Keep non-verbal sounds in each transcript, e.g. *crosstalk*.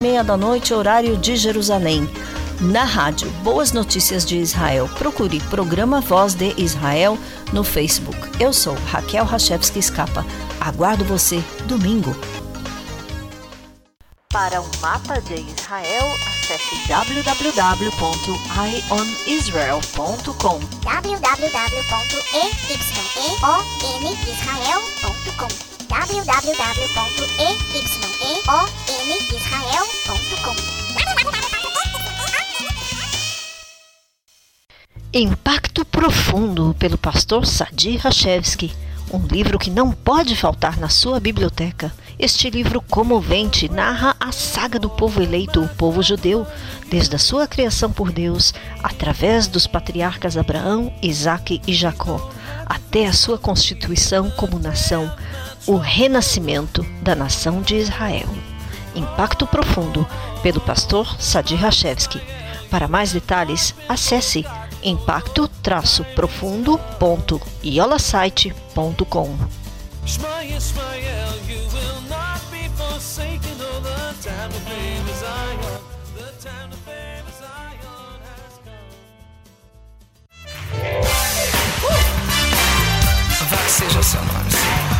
meia da noite, horário de Jerusalém. Na rádio Boas Notícias de Israel, procure Programa Voz de Israel no Facebook. Eu sou Raquel Rachevski Escapa. Aguardo você domingo. Para um mapa de Israel, acesse www.ionisrael.com www.eyeonisrael.com www.eyeonisrael.com Impacto Profundo, pelo pastor Sadi Rachevski. Um livro que não pode faltar na sua biblioteca. Este livro comovente narra a saga do povo eleito, o povo judeu, desde a sua criação por Deus, através dos patriarcas Abraão, Isaque e Jacó, até a sua constituição como nação, o renascimento da nação de Israel. Impacto Profundo, pelo pastor Sadi Rachevski. Para mais detalhes, acesse impacto-profundo.iolasite.com. Vai seja seu nome.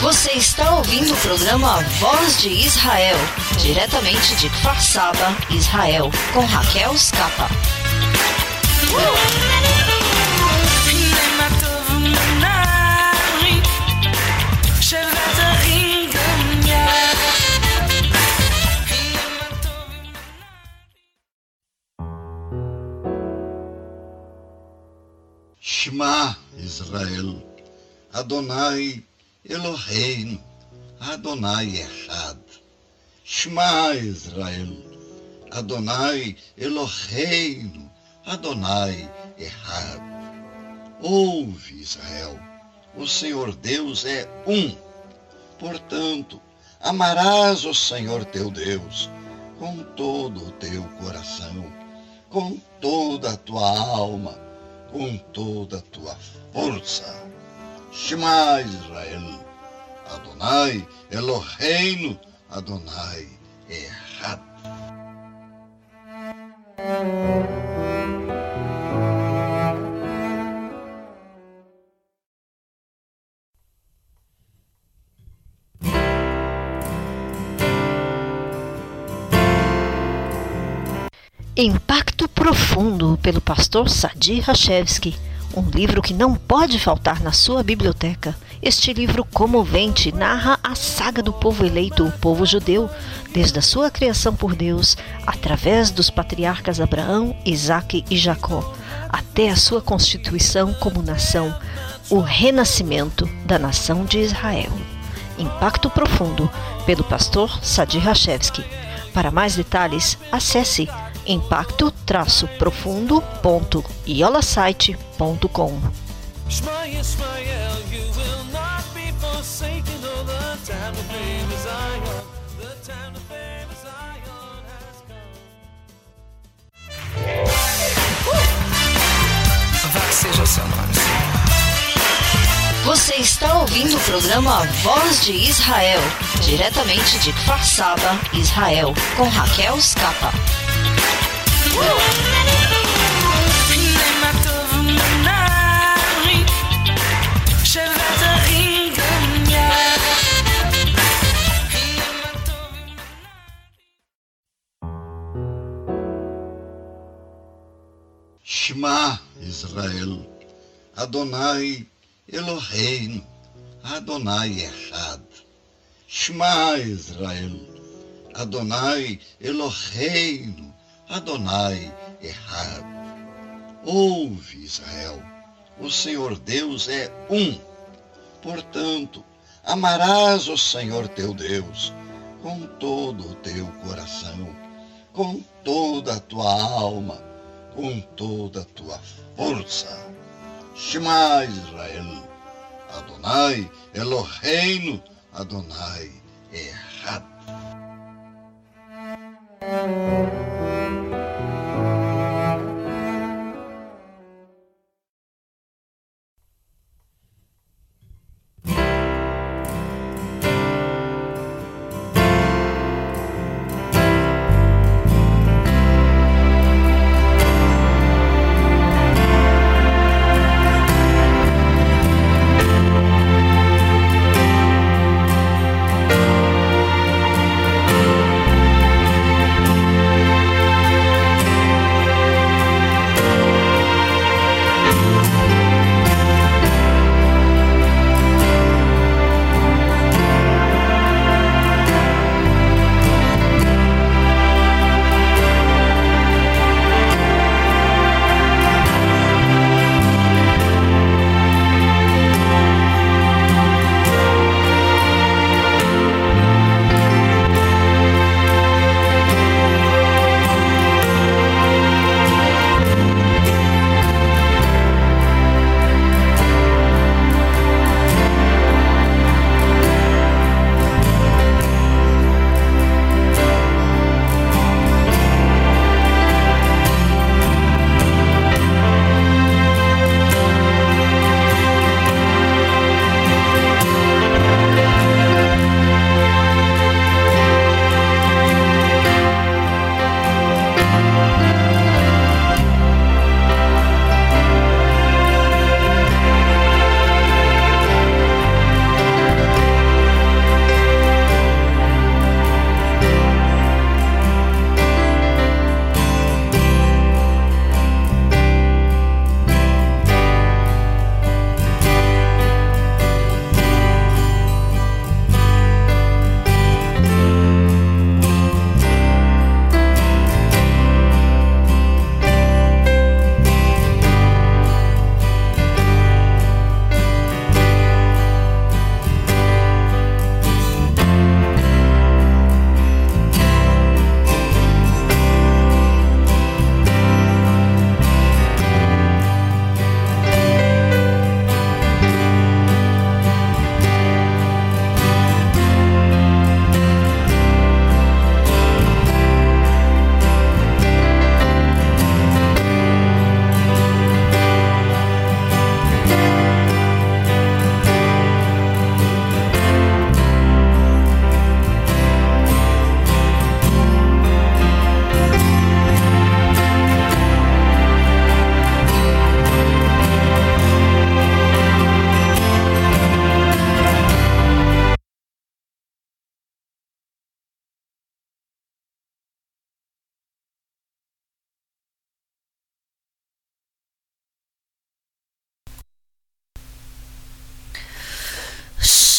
Você está ouvindo o programa Voz de Israel, diretamente de Kfar Saba, Israel, com Raquel Scapa. Shema Israel, Adonai Eloheinu, Adonai Echad. Shema Israel, Adonai Eloheinu, Adonai Echad. Ouve Israel, o Senhor Deus é um. Portanto, amarás o Senhor teu Deus com todo o teu coração, com toda a tua alma, com toda a tua força. Shema Israel, Adonai Eloheinu, Adonai Echad. Impacto Profundo, pelo pastor Sadi Rachevski. Um livro que não pode faltar na sua biblioteca. Este livro comovente narra a saga do povo eleito, o povo judeu, desde a sua criação por Deus, através dos patriarcas Abraão, Isaque e Jacó, até a sua constituição como nação, o renascimento da nação de Israel. Impacto Profundo, pelo pastor Sadi Rachevski. Para mais detalhes, acesse impacto-profundo.iolasite.com. You will not be forsaken the time. The time has come. Seja. Você está ouvindo o programa Voz de Israel, diretamente de Kfar Saba, Israel, com Raquel Scapa. Shema Israel, Adonai Eloheinu, Adonai Echad. Shema Israel, Adonai Eloheinu, Adonai Echad. Ouve Israel, o Senhor Deus é um. Portanto, amarás o Senhor teu Deus com todo o teu coração, com toda a tua alma, com toda a tua força. Shema Israel, Adonai Eloheinu, Adonai Echad.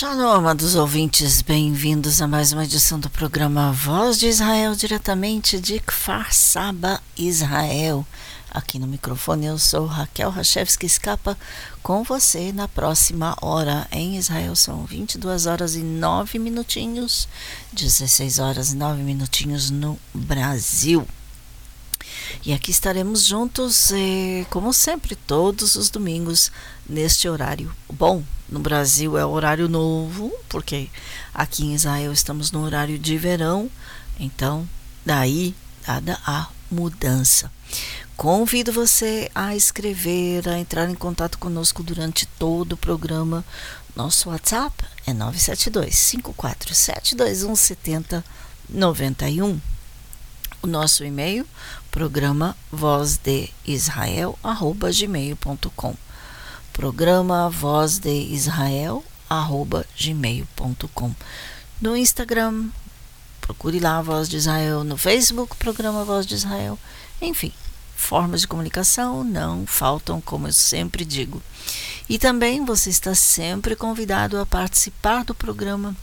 Shalom, amados ouvintes, bem-vindos a mais uma edição do programa Voz de Israel, diretamente de Kfar Saba, Israel. Aqui no microfone eu sou Raquel Rachevski Escapa com você na próxima hora. Em Israel são 22 horas e 9 minutinhos, 16 horas e 9 minutinhos no Brasil. E aqui estaremos juntos, eh, como sempre, todos os domingos, neste horário. Bom, no Brasil é horário novo, porque aqui em Israel estamos no horário de verão, então, daí, dada a mudança. Convido você a escrever, a entrar em contato conosco durante todo o programa. Nosso WhatsApp é 972 54721 7091. O nosso e-mail, programa voz de Israel, arroba gmail.com. Programa voz de Israel, arroba gmail.com. No Instagram, procure lá Voz de Israel. No Facebook, programa Voz de Israel. Enfim, formas de comunicação não faltam, como eu sempre digo. E também você está sempre convidado a participar do programa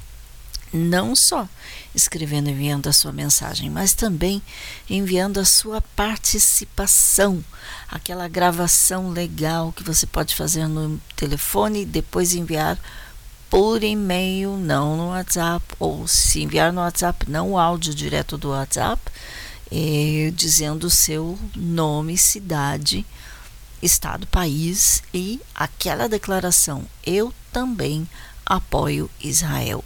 não só escrevendo, enviando a sua mensagem, mas também enviando a sua participação, aquela gravação legal que você pode fazer no telefone e depois enviar por e-mail, não no WhatsApp, ou se enviar no WhatsApp, não o áudio direto do WhatsApp, eh, dizendo o seu nome, cidade, estado, país e aquela declaração: Eu também apoio Israel.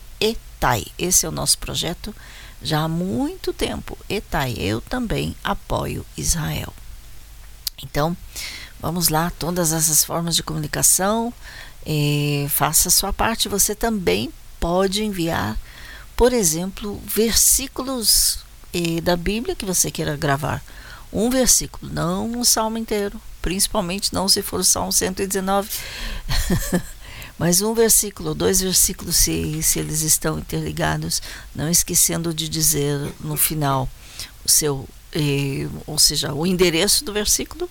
ETAI. Esse é o nosso projeto já há muito tempo. ETAI, eu também apoio Israel. Então, vamos lá, todas essas formas de comunicação, faça a sua parte. Você também pode enviar, por exemplo, versículos da Bíblia que você queira gravar. Um versículo, não um salmo inteiro, principalmente não se for o Salmo 119. *laughs* Mas um versículo, dois versículos, se, se eles estão interligados, não esquecendo de dizer no final o seu, eh, ou seja, o endereço do versículo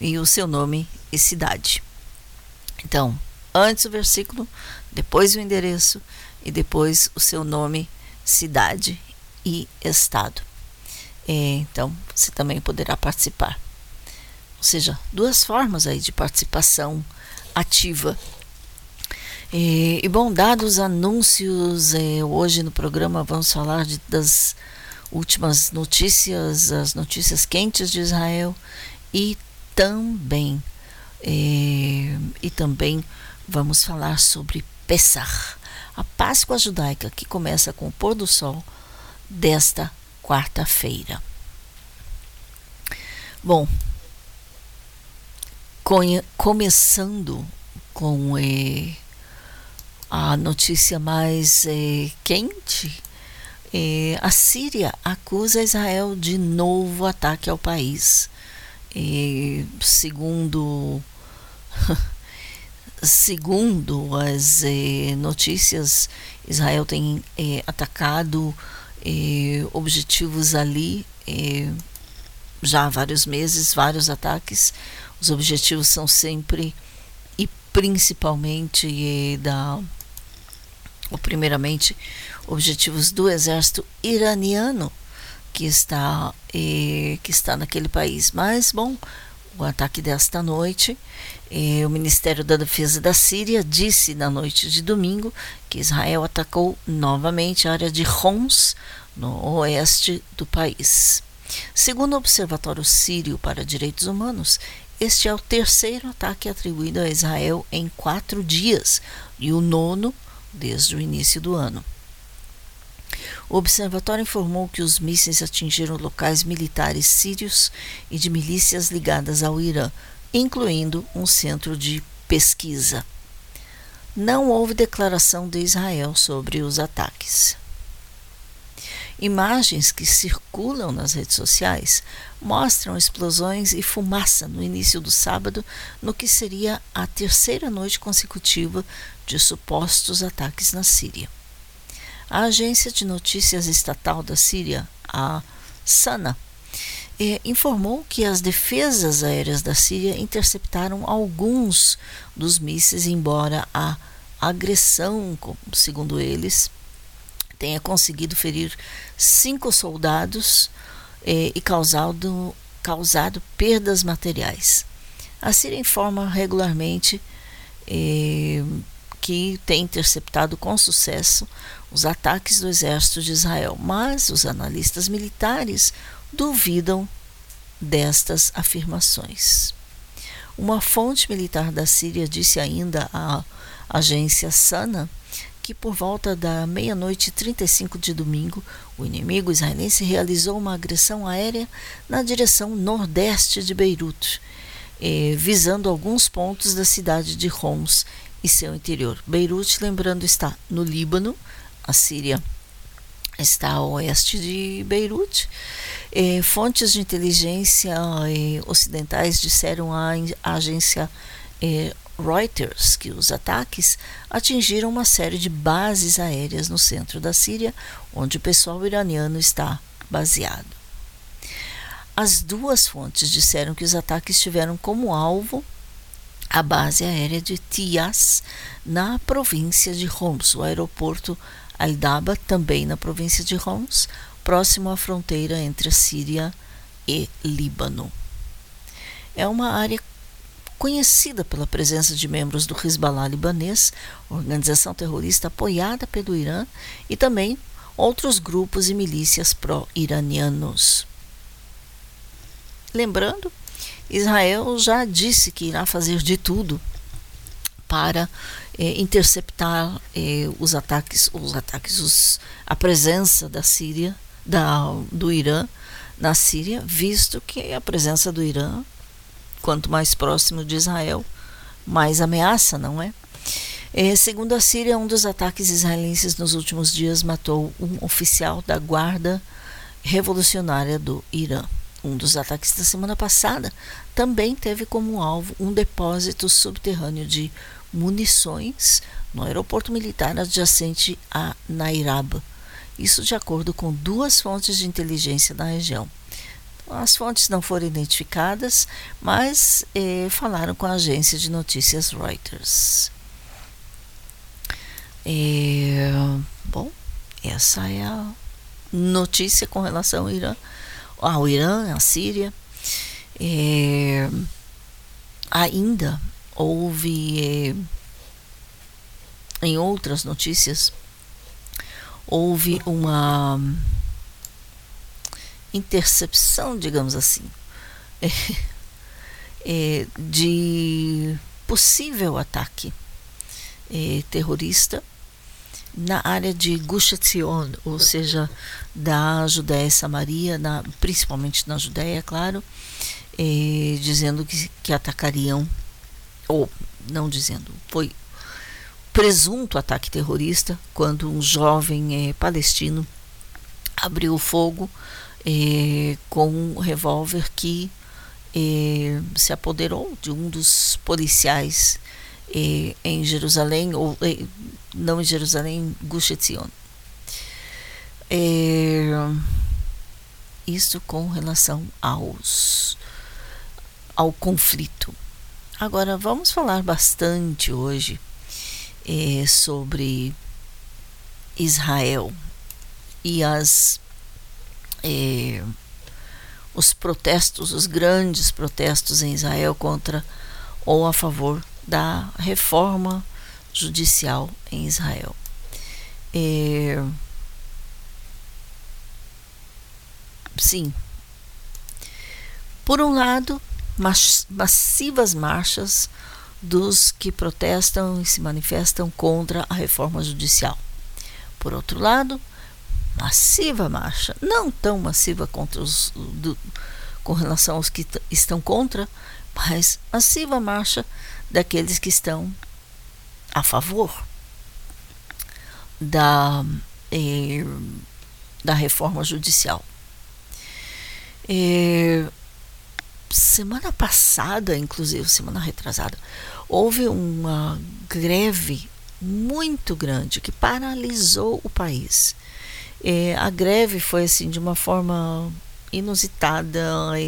e o seu nome e cidade. Então, antes o versículo, depois o endereço e depois o seu nome, cidade e estado. Então, você também poderá participar. Ou seja, duas formas aí de participação ativa e, e bom, dados anúncios, eh, hoje no programa vamos falar de, das últimas notícias, as notícias quentes de Israel e também eh, e também vamos falar sobre Pessah, a Páscoa judaica que começa com o pôr do sol desta quarta-feira. Bom, começando com eh, a notícia mais é, quente, é, a Síria acusa Israel de novo ataque ao país. Segundo *laughs* segundo as eh, notícias, Israel tem atacado objetivos ali já há vários meses, vários ataques. Os objetivos são sempre e principalmente da ou primeiramente objetivos do exército iraniano que está que está naquele país. Mas bom, o ataque desta noite, o Ministério da Defesa da Síria disse na noite de domingo que Israel atacou novamente a área de Homs, no oeste do país. Segundo o Observatório Sírio para Direitos Humanos, este é o terceiro ataque atribuído a Israel em quatro dias e o nono desde o início do ano. O observatório informou que os mísseis atingiram locais militares sírios e de milícias ligadas ao Irã, incluindo um centro de pesquisa. Não houve declaração de Israel sobre os ataques. Imagens que circulam nas redes sociais mostram explosões e fumaça no início do sábado, no que seria a terceira noite consecutiva de supostos ataques na Síria. A agência de notícias estatal da Síria, a SANA, eh, informou que as defesas aéreas da Síria interceptaram alguns dos mísseis, embora a agressão, segundo eles, tenha conseguido ferir cinco soldados eh, e causado, causado perdas materiais. A Síria informa regularmente eh, que tem interceptado com sucesso os ataques do exército de Israel, mas os analistas militares duvidam destas afirmações. Uma fonte militar da Síria disse ainda à agência Sana que por volta da meia-noite e 35 de domingo, o inimigo israelense realizou uma agressão aérea na direção nordeste de Beirute, eh, visando alguns pontos da cidade de Homs e seu interior. Beirute, lembrando, está no Líbano, a Síria está a oeste de Beirute. Eh, fontes de inteligência eh, ocidentais disseram à agência eh, Reuters que os ataques atingiram uma série de bases aéreas no centro da Síria, onde o pessoal iraniano está baseado. As duas fontes disseram que os ataques tiveram como alvo a base aérea de Tias, na província de Homs, o aeroporto Al-Daba, também na província de Homs, próximo à fronteira entre a Síria e Líbano. É uma área conhecida pela presença de membros do Hezbollah libanês, organização terrorista apoiada pelo Irã, e também outros grupos e milícias pró-iranianos. Lembrando, Israel já disse que irá fazer de tudo para eh, interceptar eh, os ataques, os ataques, os, a presença da Síria, da, do Irã na Síria, visto que a presença do Irã quanto mais próximo de Israel, mais ameaça, não é? é? Segundo a Síria, um dos ataques israelenses nos últimos dias matou um oficial da Guarda Revolucionária do Irã. Um dos ataques da semana passada também teve como alvo um depósito subterrâneo de munições no aeroporto militar adjacente a Nairaba. Isso de acordo com duas fontes de inteligência da região. As fontes não foram identificadas, mas eh, falaram com a agência de notícias Reuters. Eh, bom, essa é a notícia com relação ao Irã, ao Irã, à Síria. Eh, ainda houve em outras notícias houve uma intercepção, digamos assim, é, *laughs* é, de possível ataque é, terrorista na área de Gush Etzion, ou seja, da Judéia e Samaria, na, principalmente na Judéia, claro, é, dizendo que, que atacariam, ou não dizendo, foi presunto ataque terrorista quando um jovem é, palestino abriu fogo é, com um revólver que é, se apoderou de um dos policiais é, em Jerusalém, ou é, não em Jerusalém, Gush Etzion. É, isso com relação aos, ao conflito. Agora, vamos falar bastante hoje é, sobre Israel e as os protestos, os grandes protestos em Israel contra ou a favor da reforma judicial em Israel. Sim. Por um lado, massivas marchas dos que protestam e se manifestam contra a reforma judicial. Por outro lado, massiva marcha, não tão massiva contra os, do, com relação aos que estão contra, mas massiva marcha daqueles que estão a favor da, eh, da reforma judicial. Eh, semana passada, inclusive semana retrasada, houve uma greve muito grande que paralisou o país. É, a greve foi assim de uma forma inusitada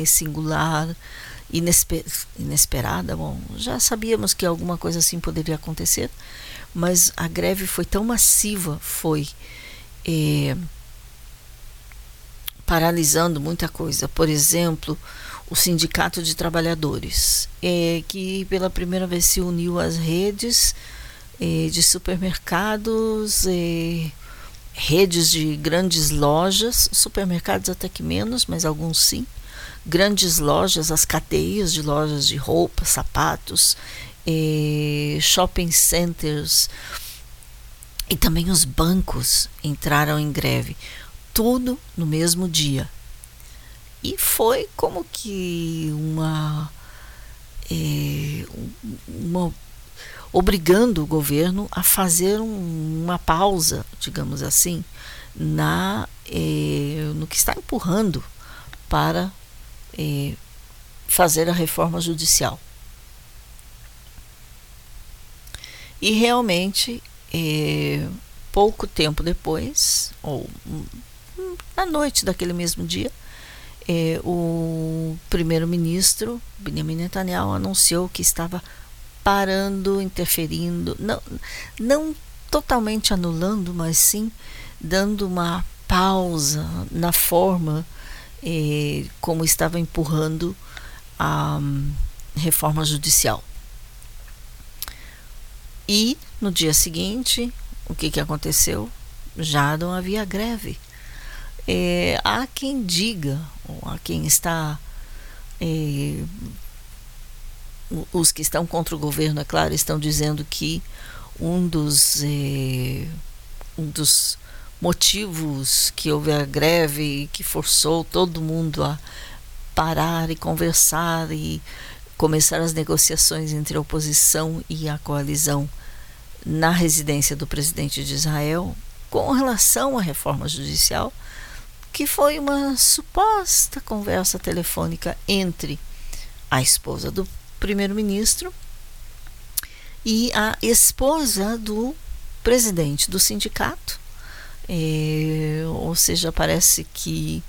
singular, inesper, inesperada. Bom, já sabíamos que alguma coisa assim poderia acontecer, mas a greve foi tão massiva, foi é, paralisando muita coisa. Por exemplo, o Sindicato de Trabalhadores, é, que pela primeira vez se uniu às redes é, de supermercados, é, redes de grandes lojas, supermercados até que menos, mas alguns sim, grandes lojas, as cadeias de lojas de roupa, sapatos, shopping centers e também os bancos entraram em greve, tudo no mesmo dia. E foi como que uma, eh, uma obrigando o governo a fazer um, uma pausa, digamos assim, na eh, no que está empurrando para eh, fazer a reforma judicial. E realmente, eh, pouco tempo depois, ou na noite daquele mesmo dia, eh, o primeiro-ministro Benjamin Netanyahu anunciou que estava parando, interferindo, não, não totalmente anulando, mas sim dando uma pausa na forma eh, como estava empurrando a um, reforma judicial. E no dia seguinte, o que, que aconteceu? Já não havia greve. É, há quem diga, ou há quem está. É, os que estão contra o governo, é claro, estão dizendo que um dos, é, um dos motivos que houve a greve que forçou todo mundo a parar e conversar e começar as negociações entre a oposição e a coalizão na residência do presidente de Israel com relação à reforma judicial, que foi uma suposta conversa telefônica entre a esposa do primeiro-ministro e a esposa do presidente do sindicato. É, ou seja, parece que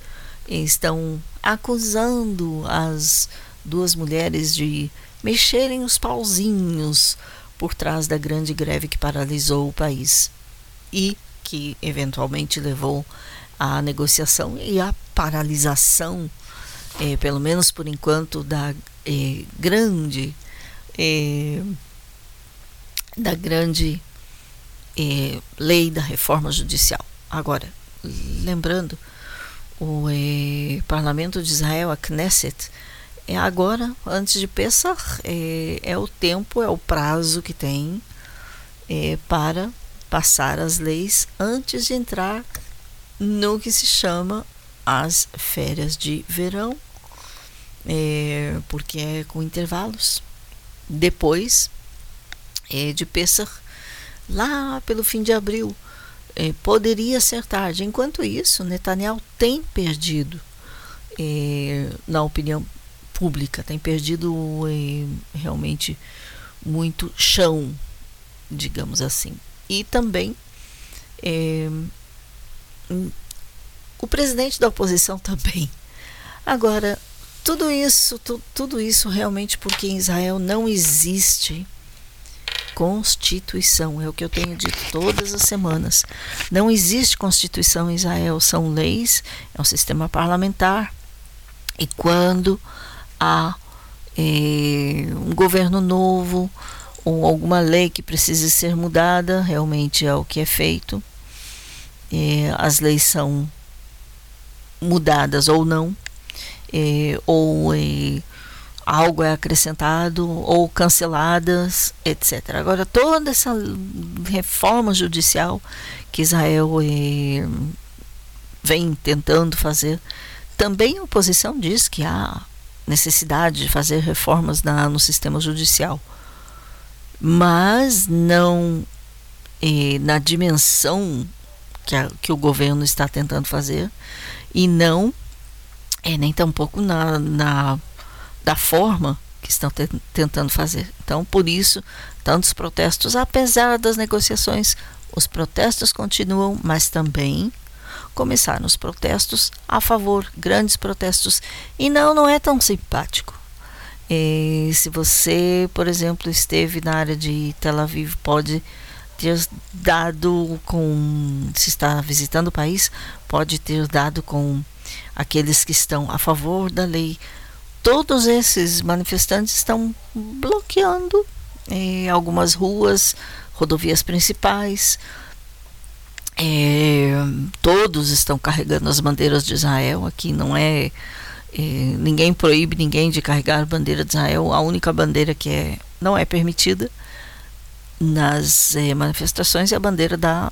estão acusando as duas mulheres de mexerem os pauzinhos por trás da grande greve que paralisou o país e que eventualmente levou à negociação e à paralisação, eh, pelo menos por enquanto, da eh, grande eh, da grande lei da reforma judicial. Agora, lembrando, o Parlamento de Israel, a Knesset, é agora, antes de Pesach, é, é o tempo, é o prazo que tem é, para passar as leis antes de entrar no que se chama as férias de verão, é, porque é com intervalos. Depois é, de Pesach, lá pelo fim de abril, é, poderia ser tarde. Enquanto isso, Netanyahu tem perdido, é, na opinião pública, tem perdido eh, realmente muito chão, digamos assim. E também eh, o presidente da oposição *laughs* também. Agora, tudo isso, tu, tudo isso realmente porque em Israel não existe Constituição, é o que eu tenho dito todas as semanas. Não existe Constituição em Israel, são leis, é um sistema parlamentar. E quando há é, um governo novo ou alguma lei que precise ser mudada, realmente é o que é feito. É, as leis são mudadas ou não, é, ou é, algo é acrescentado ou canceladas, etc. Agora, toda essa reforma judicial que Israel é, vem tentando fazer, também a oposição diz que há necessidade de fazer reformas na, no sistema judicial, mas não eh, na dimensão que, a, que o governo está tentando fazer e não é, nem tampouco na, na da forma que estão te, tentando fazer. Então, por isso, tantos protestos, apesar das negociações, os protestos continuam, mas também começaram os protestos a favor, grandes protestos. E não, não é tão simpático. E se você, por exemplo, esteve na área de Tel Aviv, pode ter dado com, se está visitando o país, pode ter dado com aqueles que estão a favor da lei. Todos esses manifestantes estão bloqueando eh, algumas ruas, rodovias principais. Eh, todos estão carregando as bandeiras de Israel. Aqui não é eh, ninguém proíbe ninguém de carregar a bandeira de Israel. A única bandeira que é, não é permitida nas manifestações é a bandeira da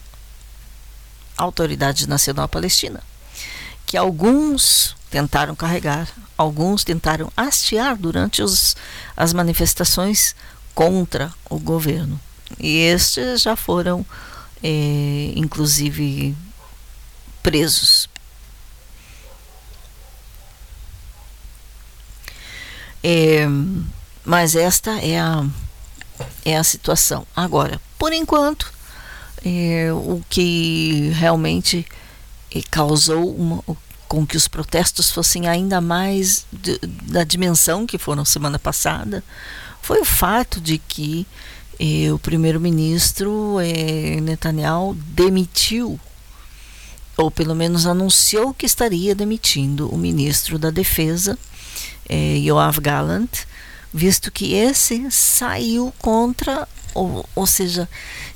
Autoridade Nacional Palestina, que alguns tentaram carregar, alguns tentaram hastear durante os, as manifestações contra o governo. E estes já foram, eh, inclusive, presos. É, mas esta é a, é a situação. Agora, por enquanto, é, o que realmente é, causou uma, com que os protestos fossem ainda mais de, da dimensão que foram semana passada foi o fato de que é, o primeiro-ministro é, Netanyahu demitiu ou pelo menos anunciou que estaria demitindo o ministro da Defesa é, Yoav Gallant, visto que esse saiu contra, ou, ou seja,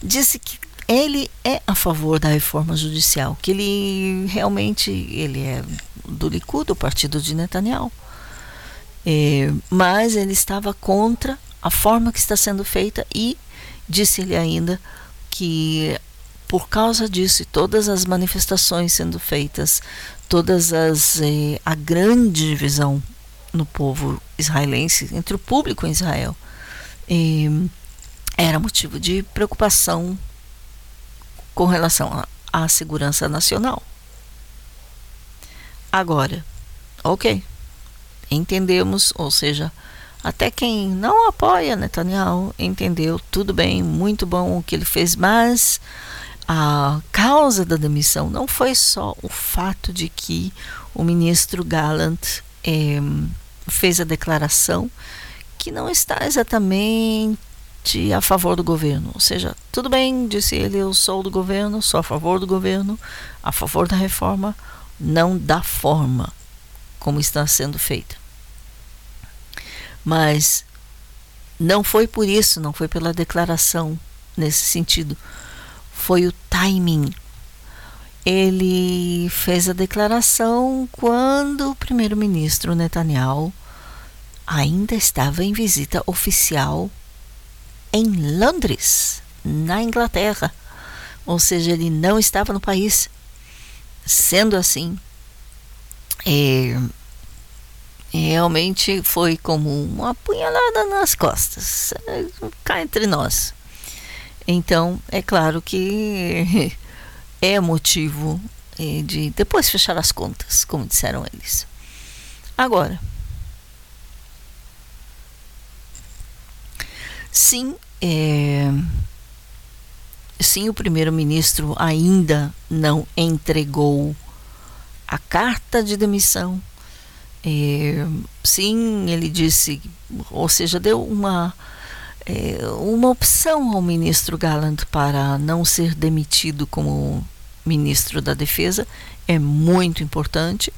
disse que ele é a favor da reforma judicial, que ele realmente ele é do Likud, o partido de Netanyahu, é, mas ele estava contra a forma que está sendo feita e disse ele ainda que por causa disso e todas as manifestações sendo feitas, todas as eh, a grande divisão no povo israelense, entre o público em Israel, e era motivo de preocupação com relação à, segurança nacional. Agora, ok, entendemos, ou seja, até quem não apoia Netanyahu entendeu tudo bem, muito bom o que ele fez, mas a causa da demissão não foi só o fato de que o ministro Gallant é, fez a declaração que não está exatamente a favor do governo. Ou seja, tudo bem, disse ele, eu sou do governo, sou a favor do governo, a favor da reforma, não da forma como está sendo feita. Mas não foi por isso, não foi pela declaração nesse sentido. Foi o timing ele fez a declaração quando o primeiro-ministro Netanyahu ainda estava em visita oficial em Londres, na Inglaterra. Ou seja, ele não estava no país. Sendo assim, é, realmente foi como uma punhalada nas costas. Cá entre nós. Então, é claro que *laughs* é motivo eh, de depois fechar as contas, como disseram eles. Agora, sim, é, sim, o primeiro-ministro ainda não entregou a carta de demissão. É, sim, ele disse, ou seja, deu uma é, uma opção ao ministro Gallant para não ser demitido como ministro da Defesa é muito importante,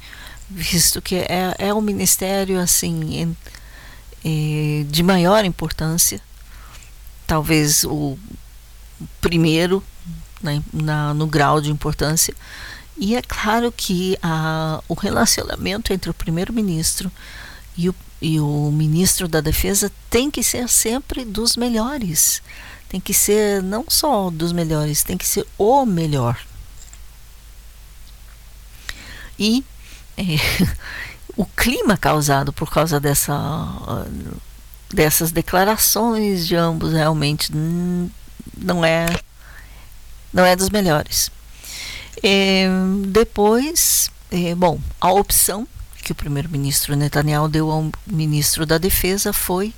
visto que é, é um ministério assim é, de maior importância, talvez o primeiro né, na, no grau de importância. E é claro que a, o relacionamento entre o primeiro-ministro e o e o ministro da Defesa tem que ser sempre dos melhores. Tem que ser não só dos melhores, tem que ser o melhor. E é, *laughs* o clima causado por causa dessa, dessas declarações de ambos realmente não é não é dos melhores. É, depois, é, bom, a opção que o primeiro-ministro Netanyahu deu ao ministro da Defesa foi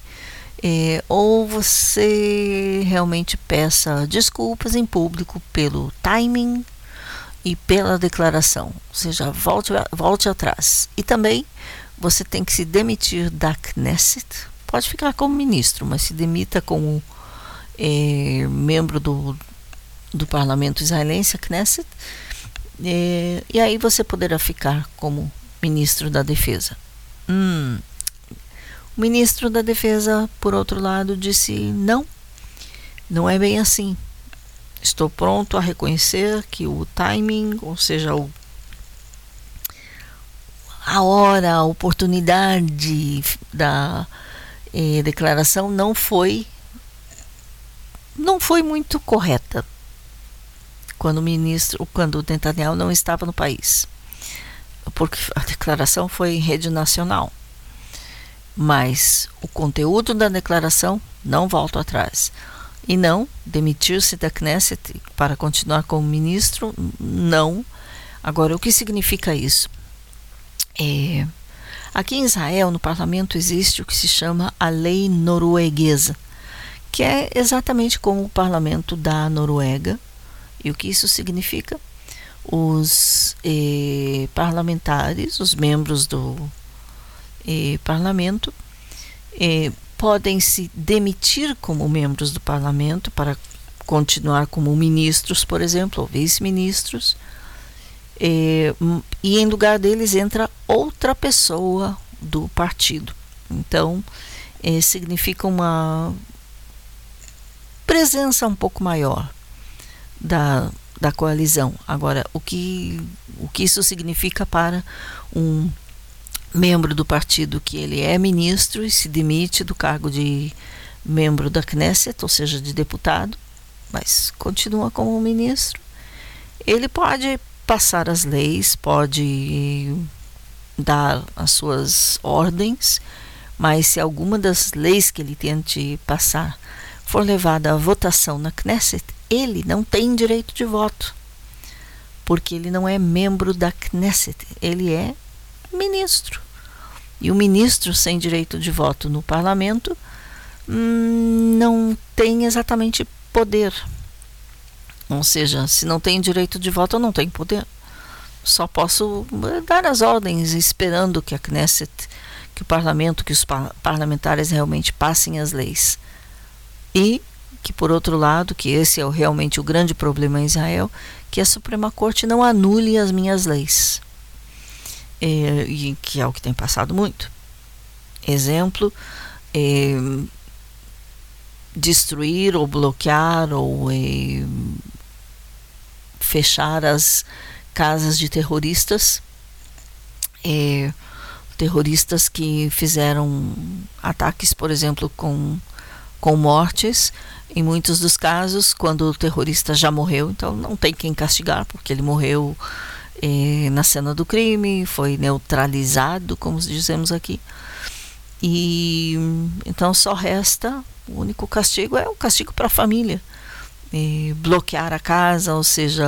é, ou você realmente peça desculpas em público pelo timing e pela declaração, ou seja, volte, volte atrás. E também você tem que se demitir da Knesset, pode ficar como ministro, mas se demita como é, membro do, do parlamento israelense, a Knesset, e, e aí você poderá ficar como ministro da Defesa. Hum. O ministro da Defesa, por outro lado, disse: não, não é bem assim. Estou pronto a reconhecer que o timing, ou seja, o, a hora, a oportunidade da eh, declaração não foi não foi muito correta quando o ministro, quando o Netanyahu não estava no país, porque a declaração foi em rede nacional. Mas o conteúdo da declaração não volta atrás. E não, demitir-se da Knesset para continuar como ministro, não. Agora, o que significa isso? É, aqui em Israel, no parlamento, existe o que se chama a lei norueguesa, que é exatamente como o parlamento da Noruega. E o que isso significa? Os eh, parlamentares, os membros do eh, parlamento, eh, podem se demitir como membros do parlamento para continuar como ministros, por exemplo, ou vice-ministros, e, e em lugar deles entra outra pessoa do partido. Então, eh, significa uma presença um pouco maior da, da coalizão. Agora, o que, o que isso significa para um membro do partido que ele é ministro e se demite do cargo de membro da Knesset, ou seja, de deputado, mas continua como ministro, ele pode passar as leis, pode dar as suas ordens, mas se alguma das leis que ele tente passar for levada à votação na Knesset, ele não tem direito de voto, porque ele não é membro da Knesset, ele é ministro. E o ministro sem direito de voto no parlamento hum, não tem exatamente poder. Ou seja, se não tem direito de voto, eu não tenho poder. Só posso eh, dar as ordens esperando que a Knesset, que o parlamento, que os parlamentares realmente passem as leis. E que, por outro lado, que esse é realmente o grande problema em Israel, que a Suprema Corte não anule as minhas leis e que é o que tem passado muito. Exemplo, é, destruir ou bloquear ou é, fechar as casas de terroristas, é, terroristas que fizeram ataques, por exemplo, com, com mortes. Em muitos dos casos, quando o terrorista já morreu, então não tem quem castigar, porque ele morreu eh, na cena do crime, foi neutralizado, como dizemos aqui. E então só resta o único castigo é o castigo para a família. Bloquear a casa, ou seja,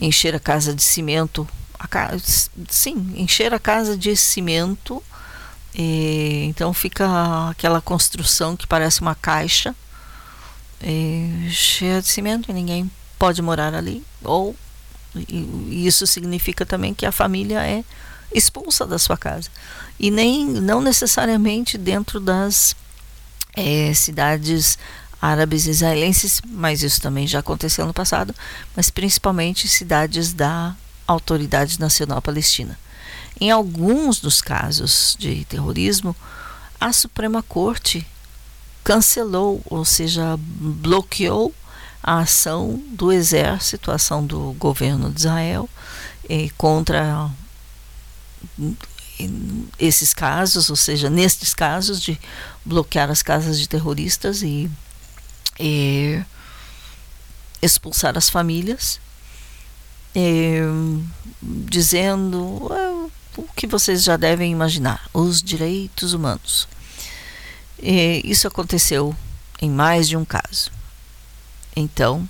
encher a casa de cimento. A ca... Sim, encher a casa de cimento. Então fica aquela construção que parece uma caixa cheia de cimento e ninguém pode morar ali. Ou isso significa também que a família é expulsa da sua casa. E nem não necessariamente dentro das é, cidades árabes israelenses, mas isso também já aconteceu no passado, mas principalmente cidades da Autoridade Nacional Palestina. Em alguns dos casos de terrorismo, a Suprema Corte cancelou, ou seja, bloqueou a ação do exército, a ação do governo de Israel eh, contra esses casos, ou seja, nestes casos de bloquear as casas de terroristas e, e expulsar as famílias, e, dizendo é, o que vocês já devem imaginar, os direitos humanos. E isso aconteceu em mais de um caso. Então,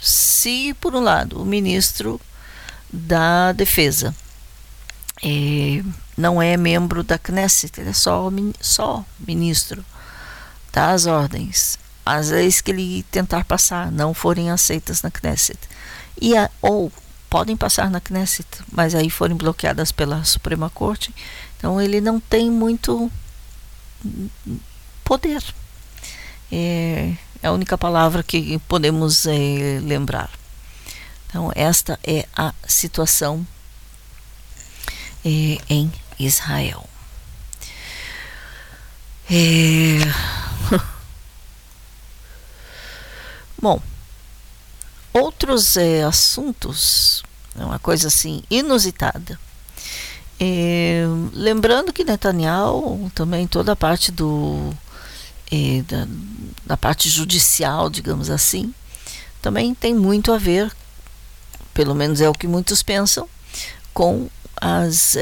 se por um lado o ministro da Defesa é, não é membro da Knesset, ele é só, só ministro, dá as ordens, as leis que ele tentar passar não forem aceitas na Knesset, e a, ou podem passar na Knesset, mas aí forem bloqueadas pela Suprema Corte, então ele não tem muito poder. É, É a única palavra que podemos é, lembrar. Então, esta é a situação é, em Israel. É... *laughs* Bom, outros é, assuntos, é uma coisa assim inusitada. É, lembrando que Netanyahu também toda a parte do é, da, da, parte judicial, digamos assim, também tem muito a ver, pelo menos é o que muitos pensam, com as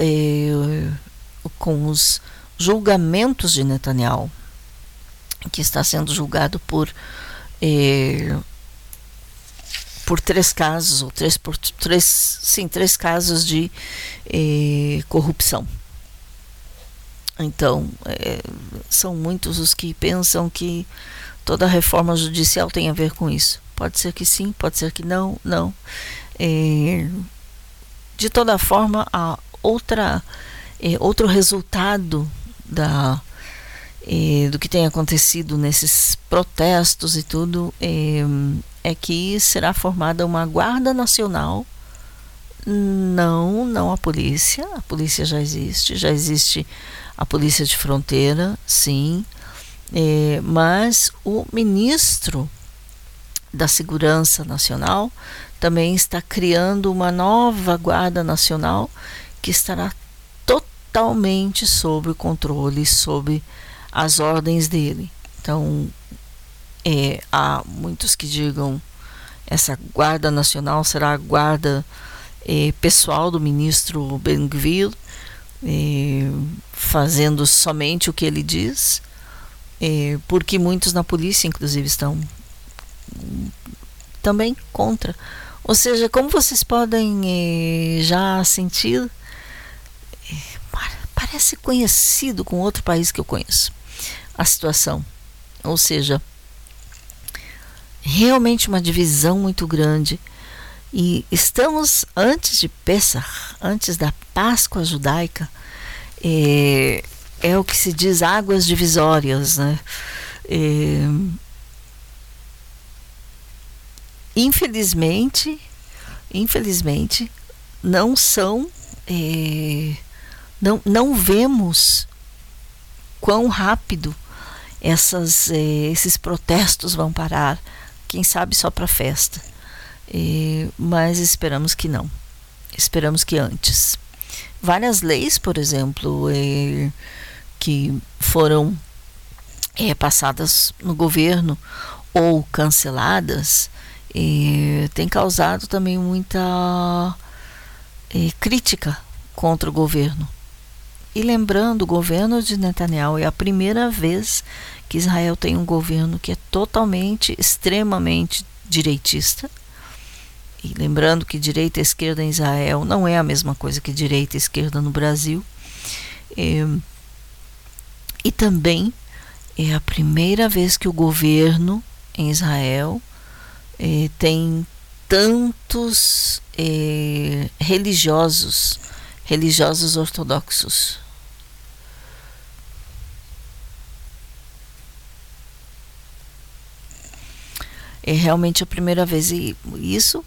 com os julgamentos de Netanyahu, que está sendo julgado por é, por três casos, ou três, por três, sim, três casos de eh, corrupção. Então, eh, são muitos os que pensam que toda reforma judicial tem a ver com isso. Pode ser que sim, pode ser que não, não. De toda forma, há outra, outro resultado da, do que tem acontecido nesses protestos e tudo é que será formada uma guarda nacional. Não, não a polícia. A polícia já existe, já existe a polícia de fronteira, sim. Mas o ministro da Segurança Nacional também está criando uma nova guarda nacional que estará totalmente sob o controle, sob as ordens dele. Então, é, há muitos que digam essa guarda nacional será a guarda é, pessoal do ministro Ben-Gvir, é, fazendo somente o que ele diz, é, porque muitos na polícia, inclusive, estão também contra. Ou seja, como vocês podem é, já sentir, é, parece conhecido com outro país que eu conheço a situação. Ou seja, realmente uma divisão muito grande. E estamos antes de Pesach, antes da Páscoa judaica, é, é o que se diz águas divisórias, né? É, infelizmente, infelizmente, não são, é, não, não vemos quão rápido essas, é, esses protestos vão parar quem sabe só para festa. E, mas esperamos que não. Esperamos que antes. Várias leis, por exemplo, é, que foram é, passadas no governo ou canceladas, é, tem causado também muita crítica contra o governo. E lembrando, o governo de Netanyahu é a primeira vez que Israel tem um governo que é totalmente, extremamente direitista. E lembrando que direita e esquerda em Israel não é a mesma coisa que direita e esquerda no Brasil. É, e também é a primeira vez que o governo em Israel é, tem tantos é, religiosos, religiosos ortodoxos. é realmente a primeira vez. E isso,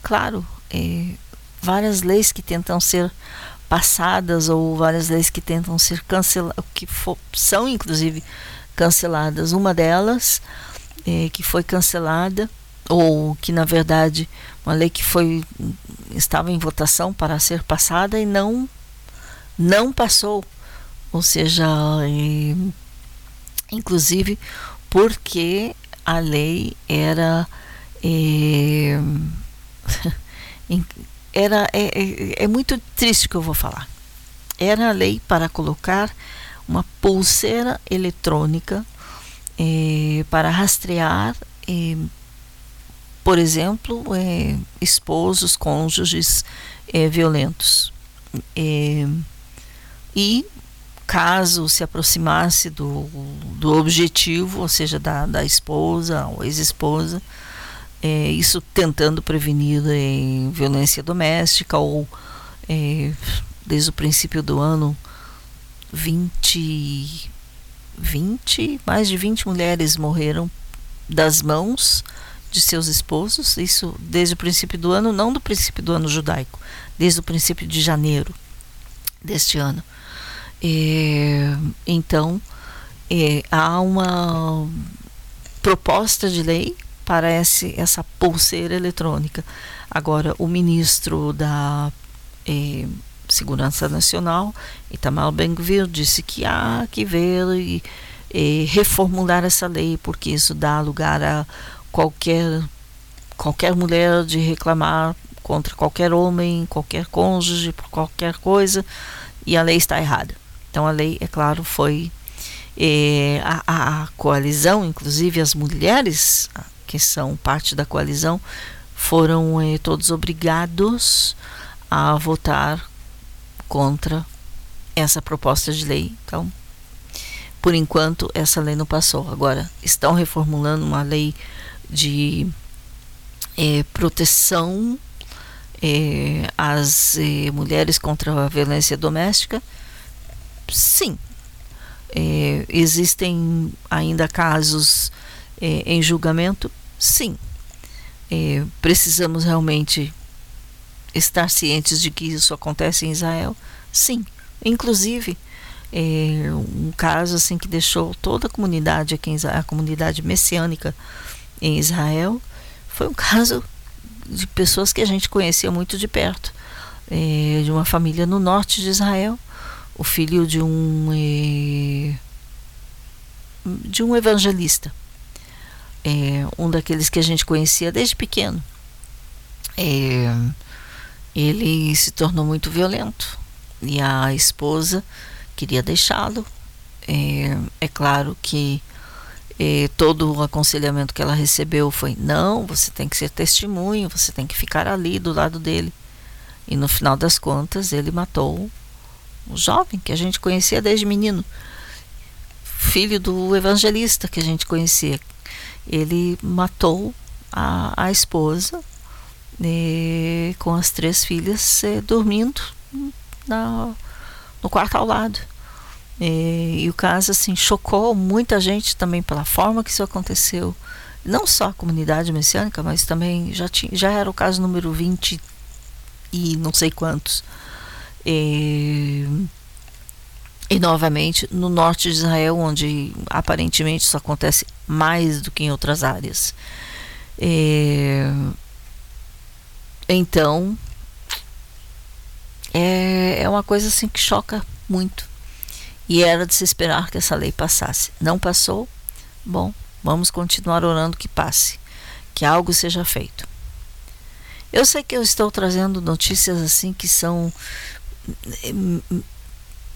claro, é, várias leis que tentam ser passadas ou várias leis que tentam ser canceladas, que for, são inclusive canceladas. Uma delas é, que foi cancelada ou que na verdade uma lei que foi estava em votação para ser passada e não não passou, ou seja, inclusive porque a lei era *laughs* é, era é, é, muito triste que eu vou falar. Era a lei para colocar uma pulseira eletrônica para rastrear, por exemplo, é, esposos, cônjuges é, violentos. e caso se aproximasse do, do objetivo, ou seja, da, da esposa ou ex-esposa, é, isso tentando prevenir é, violência doméstica ou é, desde o princípio do ano 20, 20, mais de 20 mulheres morreram das mãos de seus esposos, isso desde o princípio do ano, não do princípio do ano judaico, desde o princípio de janeiro deste ano. É, então, é, há uma proposta de lei para esse, essa pulseira eletrônica. Agora, o ministro da eh, Segurança Nacional, Itamar Ben-Gvir, disse que há que ver e, e reformular essa lei, porque isso dá lugar a qualquer, qualquer mulher de reclamar contra qualquer homem, qualquer cônjuge, por qualquer coisa, e a lei está errada. Então, a lei, é claro, foi eh, a, a, coalizão, inclusive as mulheres que são parte da coalizão, foram eh, todos obrigados a votar contra essa proposta de lei. Então, por enquanto, essa lei não passou. Agora, estão reformulando uma lei de eh, proteção eh, às eh, mulheres contra a violência doméstica. Sim, é, existem ainda casos é, em julgamento? Sim. É, precisamos realmente estar cientes de que isso acontece em Israel? Sim. Inclusive, é, um caso assim que deixou toda a comunidade aqui a comunidade messiânica em Israel, foi um caso de pessoas que a gente conhecia muito de perto, é, de uma família no norte de Israel o filho de um eh, de um evangelista, é, um daqueles que a gente conhecia desde pequeno. Ele se tornou muito violento e a esposa queria deixá-lo. É, claro que é, todo o aconselhamento que ela recebeu foi: não, você tem que ser testemunho, você tem que ficar ali do lado dele. E no final das contas, ele matou um jovem que a gente conhecia desde menino, filho do evangelista que a gente conhecia. Ele matou a, a esposa né, com as três filhas eh, dormindo na, no quarto ao lado. E, e, o caso assim chocou muita gente também pela forma que isso aconteceu. Não só a comunidade messiânica, mas também já, tinha, já era o caso número 20 e não sei quantos. E, e novamente no norte de Israel, onde aparentemente isso acontece mais do que em outras áreas. E, então é, é uma coisa assim que choca muito. E era de se esperar que essa lei passasse. Não passou? Bom, vamos continuar orando que passe, que algo seja feito. Eu sei que eu estou trazendo notícias assim que são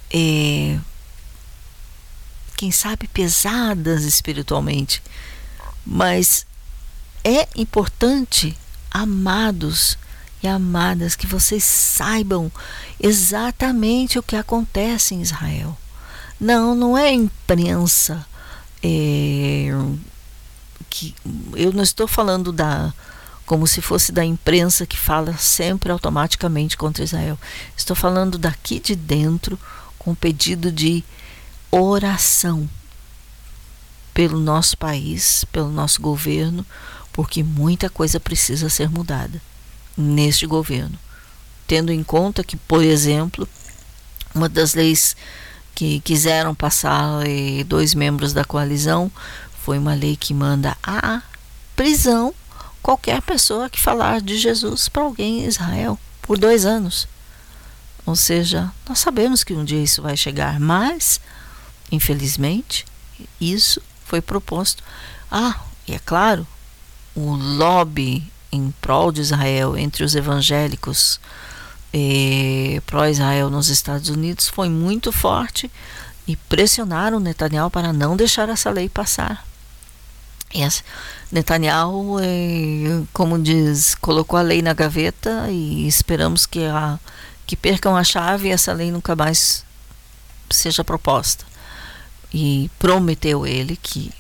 é, quem sabe pesadas espiritualmente, mas é importante, amados e amadas, que vocês saibam exatamente o que acontece em Israel. Não, não é imprensa. É, que eu não estou falando da como se fosse da imprensa que fala sempre automaticamente contra Israel. Estou falando daqui de dentro com pedido de oração pelo nosso país, pelo nosso governo, porque muita coisa precisa ser mudada neste governo. Tendo em conta que, por exemplo, uma das leis que quiseram passar dois membros da coalizão foi uma lei que manda a prisão qualquer pessoa que falar de Jesus para alguém em Israel por dois anos. Ou seja, nós sabemos que um dia isso vai chegar, mas, infelizmente, isso foi proposto. Ah, e é claro, o lobby em prol de Israel entre os evangélicos eh, pró-Israel nos Estados Unidos foi muito forte e pressionaram Netanyahu para não deixar essa lei passar. Essa, Netanyahu, é, como diz, colocou a lei na gaveta e esperamos que, a, que percam a chave e essa lei nunca mais seja proposta. E prometeu ele que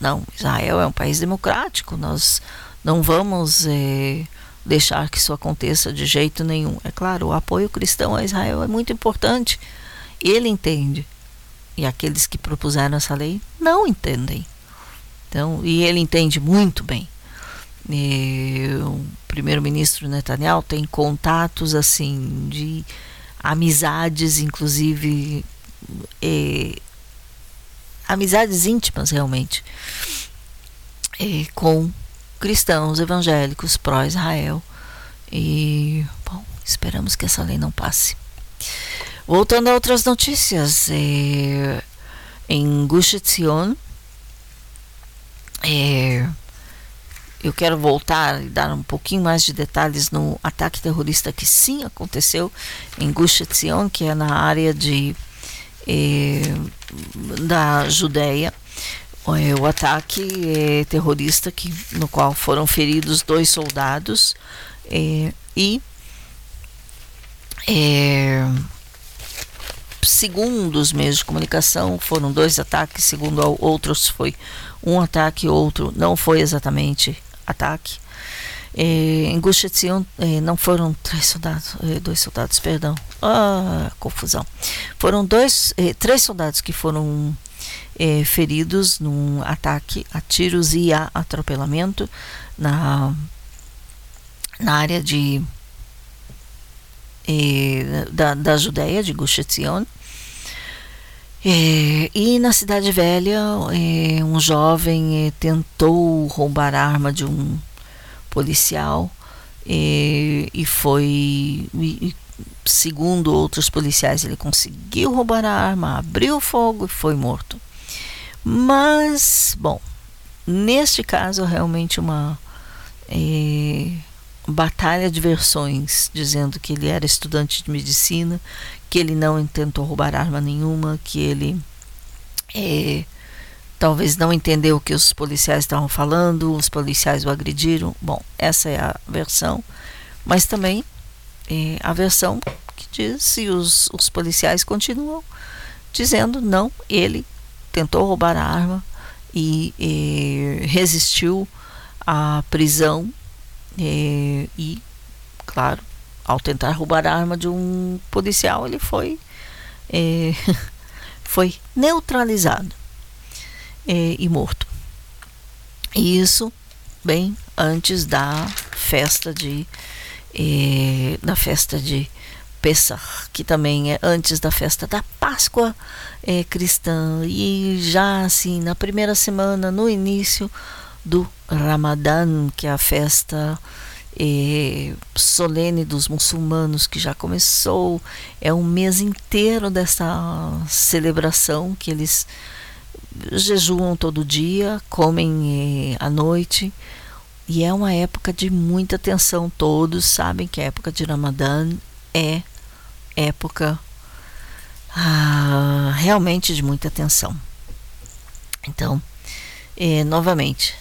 não, Israel é um país democrático, nós não vamos é, deixar que isso aconteça de jeito nenhum. É claro, o apoio cristão a Israel é muito importante. Ele entende. E aqueles que propuseram essa lei não entendem. Então, e ele entende muito bem. E o primeiro-ministro Netanyahu tem contatos assim de amizades, inclusive eh, amizades íntimas realmente eh, com cristãos evangélicos pró-Israel. E, bom, esperamos que essa lei não passe. Voltando a outras notícias, eh, em Gush Etzion, eh, eu quero voltar e dar um pouquinho mais de detalhes no ataque terrorista que sim aconteceu em Gush Etzion, que é na área de eh, da Judéia. Eh, o ataque eh, terrorista que, no qual foram feridos dois soldados eh, e eh, segundo os meios de comunicação foram dois ataques, segundo outros foi um ataque, outro não foi exatamente ataque. Eh, em Gush Etzion eh, não foram três soldados, dois soldados, perdão, ah, confusão. Foram dois, três soldados que foram eh, feridos num ataque a tiros e a atropelamento na, na área de eh, da, da Judéia, de Gush Etzion. Eh, e na Cidade Velha, eh, um jovem eh, tentou roubar a arma de um policial eh, e foi, e, segundo outros policiais, ele conseguiu roubar a arma, abriu fogo e foi morto. Mas, bom, neste caso, realmente uma eh, batalha de versões, dizendo que ele era estudante de medicina, que ele não tentou roubar arma nenhuma, que ele eh, talvez não entendeu o que os policiais estavam falando, os policiais o agrediram. Bom, essa é a versão, mas também eh, a versão que diz e os, os policiais continuam dizendo não, ele tentou roubar a arma e eh, resistiu à prisão eh, e, claro, ao tentar roubar a arma de um policial, ele foi eh, *laughs* foi neutralizado e morto. E isso bem antes da festa de da festa de Que também é antes da festa da Páscoa eh, cristã e já assim na primeira semana no início do Ramadã, que é a festa eh, solene dos muçulmanos que já começou, é um mês inteiro dessa celebração que eles jejuam todo dia, comem eh, à noite. E é uma época de muita tensão. Todos sabem que a época de Ramadã é época ah, realmente de muita tensão. Então, eh, novamente,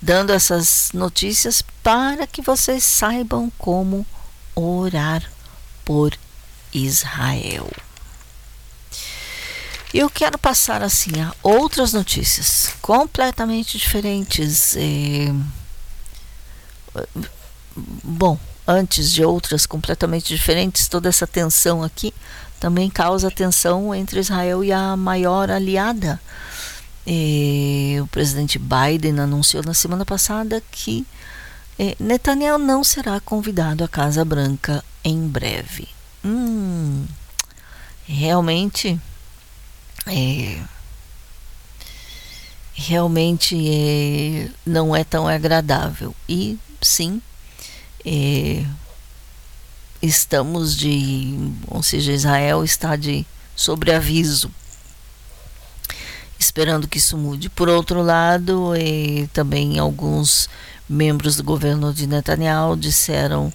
dando essas notícias para que vocês saibam como orar por Israel. Eu quero passar assim a outras notícias completamente diferentes. eh, Bom, antes de outras completamente diferentes, toda essa tensão aqui também causa tensão entre Israel e a maior aliada. Eh, o presidente Biden anunciou na semana passada que eh, Netanyahu não será convidado à Casa Branca em breve. Hum, realmente, é, realmente é, não é tão agradável. E sim, é, estamos de, ou seja, Israel está de sobreaviso, esperando que isso mude. Por outro lado, também alguns membros do governo de Netanyahu disseram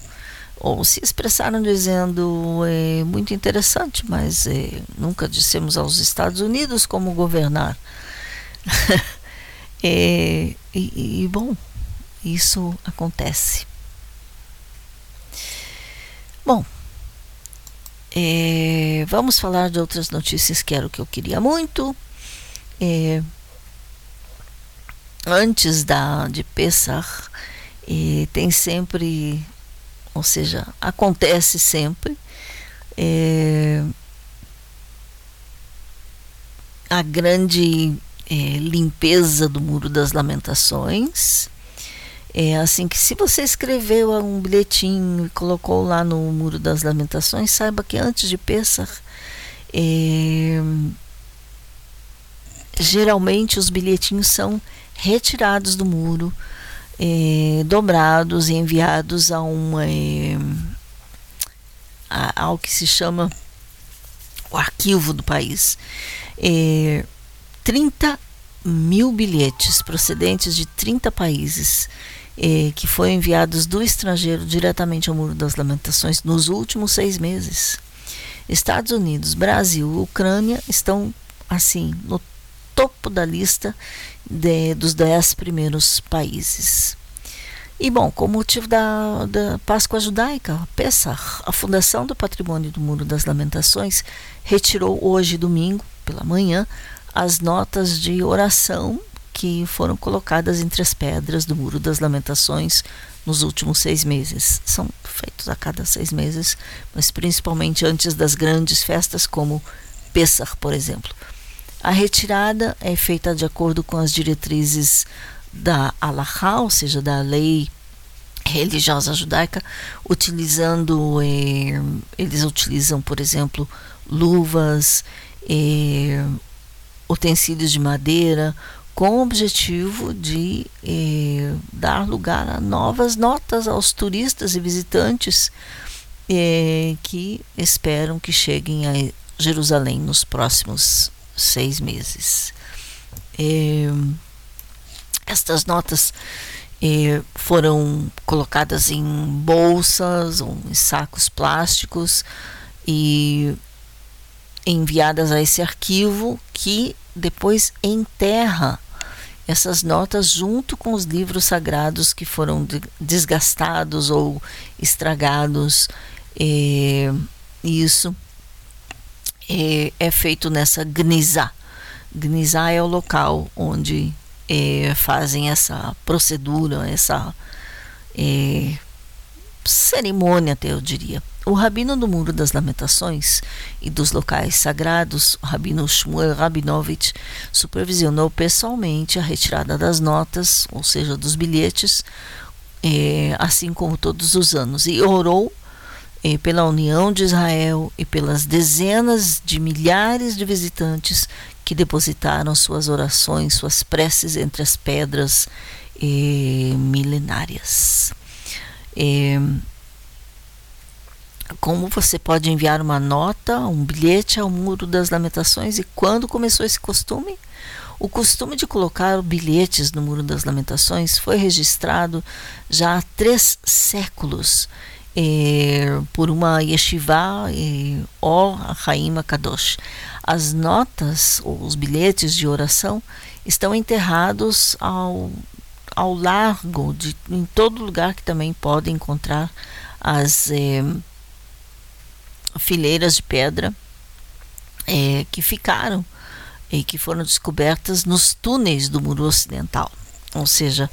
ou se expressaram dizendo é muito interessante, mas eh, nunca dissemos aos Estados Unidos como governar. *laughs* Eh, e, e, bom, isso acontece. Bom, eh, vamos falar de outras notícias que era o que eu queria muito. Eh, antes da de Pessah, eh, tem sempre, ou seja, acontece sempre eh, a grande é, limpeza do Muro das Lamentações. É assim que se você escreveu um bilhetinho e colocou lá no Muro das Lamentações, saiba que antes de Pessah, é, geralmente os bilhetinhos são retirados do muro, é, dobrados e enviados a uma é, a, ao que se chama o arquivo do país. É, 30 mil bilhetes procedentes de 30 países é, que foram enviados do estrangeiro diretamente ao Muro das Lamentações nos últimos seis meses. Estados Unidos, Brasil, Ucrânia estão assim no topo da lista de, dos dez primeiros países. E bom, com motivo da, da Páscoa Judaica, Pessah, a Fundação do Patrimônio do Muro das Lamentações retirou hoje, domingo, pela manhã, as notas de oração que foram colocadas entre as pedras do Muro das Lamentações nos últimos seis meses. São feitos a cada seis meses, mas principalmente antes das grandes festas, como Pessah, por exemplo. A retirada é feita de acordo com as diretrizes da Alahá, ou seja, da lei religiosa judaica, utilizando, eh, eles utilizam, por exemplo, luvas, eh, utensílios de madeira, com o objetivo de eh, dar lugar a novas notas aos turistas e visitantes eh, que esperam que cheguem a Jerusalém nos próximos seis meses. Eh, estas notas eh, foram colocadas em bolsas ou em sacos plásticos e enviadas a esse arquivo que depois enterra essas notas junto com os livros sagrados que foram desgastados ou estragados. É, isso é, é, feito nessa Gnizá. Gnizá é o local onde é, fazem essa procedura, essa é, cerimônia, até eu diria. O rabino do Muro das Lamentações e dos locais sagrados, o rabino Shmuel Rabinovich, supervisionou pessoalmente a retirada das notas, ou seja, dos bilhetes, eh, assim como todos os anos, e orou eh, pela união de Israel e pelas dezenas de milhares de visitantes que depositaram suas orações, suas preces entre as pedras eh, milenárias. Eh, como você pode enviar uma nota, um bilhete ao Muro das Lamentações e quando começou esse costume? O costume de colocar bilhetes no Muro das Lamentações foi registrado já há três séculos eh, por uma yeshiva eh, O Haim Kadosh. As notas, ou os bilhetes de oração, estão enterrados ao, ao largo, de, em todo lugar que também pode encontrar as eh, fileiras de pedra é, que ficaram e que foram descobertas nos túneis do muro ocidental. Ou seja,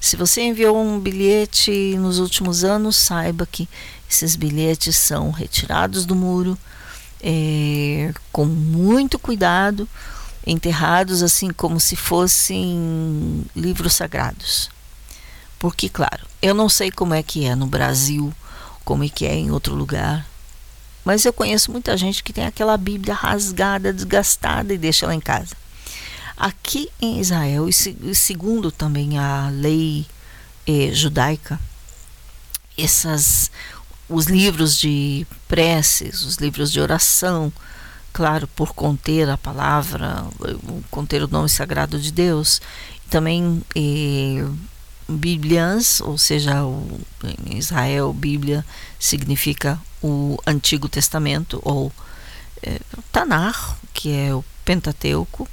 se você enviou um bilhete nos últimos anos, saiba que esses bilhetes são retirados do muro é, com muito cuidado, enterrados assim como se fossem livros sagrados. Porque, claro, eu não sei como é que é no Brasil, como é que é em outro lugar, mas eu conheço muita gente que tem aquela Bíblia rasgada, desgastada e deixa lá em casa. Aqui em Israel, e segundo também a lei eh, judaica, essas, os livros de preces, os livros de oração, claro, por conter a palavra, conter o nome sagrado de Deus, também eh, Biblias, ou seja, o, em Israel, Bíblia significa o Antigo Testamento, ou é, Tanar, que é o Pentateuco,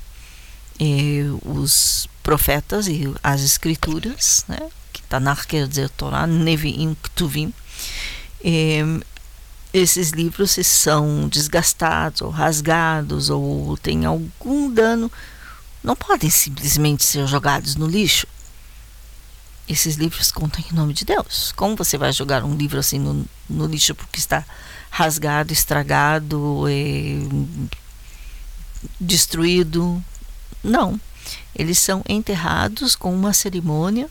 os profetas e as escrituras, né? Tanar quer dizer Torá, Nevi'im, Ktuvim. E, esses livros se são desgastados ou rasgados ou têm algum dano, não podem simplesmente ser jogados no lixo esses livros contam em nome de Deus. Como você vai jogar um livro assim no, no lixo porque está rasgado, estragado, e destruído? Não. eles são enterrados com uma cerimônia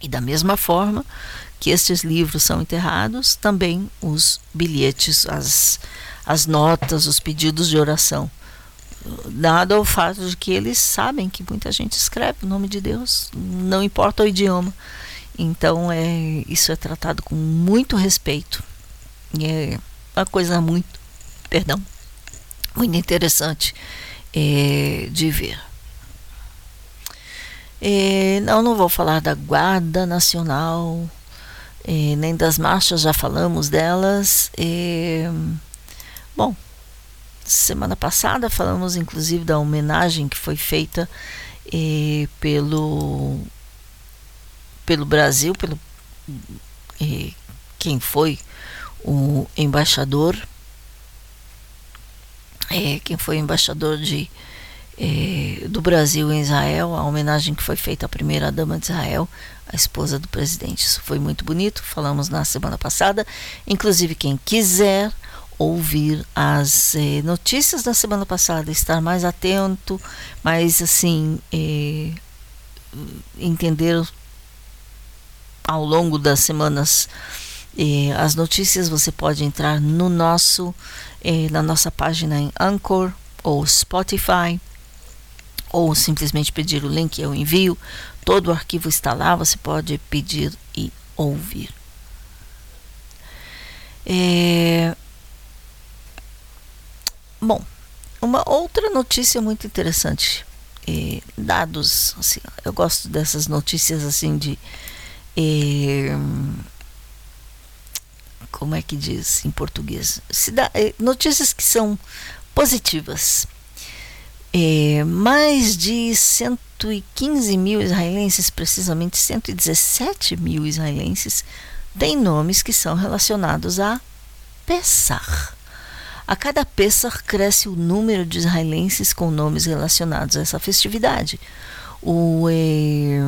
e da mesma forma que estes livros são enterrados, também os bilhetes, as, as notas, os pedidos de oração. Dado ao fato de que eles sabem que muita gente escreve o nome de Deus, não importa o idioma. Então é, isso é tratado com muito respeito. E é uma coisa muito, perdão, muito interessante é, de ver. É, não, não vou falar da Guarda Nacional, é, nem das marchas, já falamos delas. É, bom, semana passada falamos inclusive da homenagem que foi feita é, pelo, pelo Brasil, pelo é, quem foi o embaixador, é, quem foi embaixador de eh, do Brasil em Israel, a homenagem que foi feita à primeira dama de Israel, a esposa do presidente. Isso foi muito bonito, falamos na semana passada. Inclusive, quem quiser ouvir as eh, notícias da semana passada, estar mais atento, mais assim, eh, entender ao longo das semanas eh, as notícias, você pode entrar no nosso, na nossa página em Anchor ou Spotify ou simplesmente pedir o link eu envio. Todo o arquivo está lá, você pode pedir e ouvir. Bom, uma outra notícia muito interessante. Dados, assim, eu gosto dessas notícias assim de. Como é que diz em português? É, notícias que são positivas. É, mais de 115 mil israelenses, precisamente 117 mil israelenses, têm nomes que são relacionados a Pessah. A cada Pessah cresce o número de israelenses com nomes relacionados a essa festividade. O é,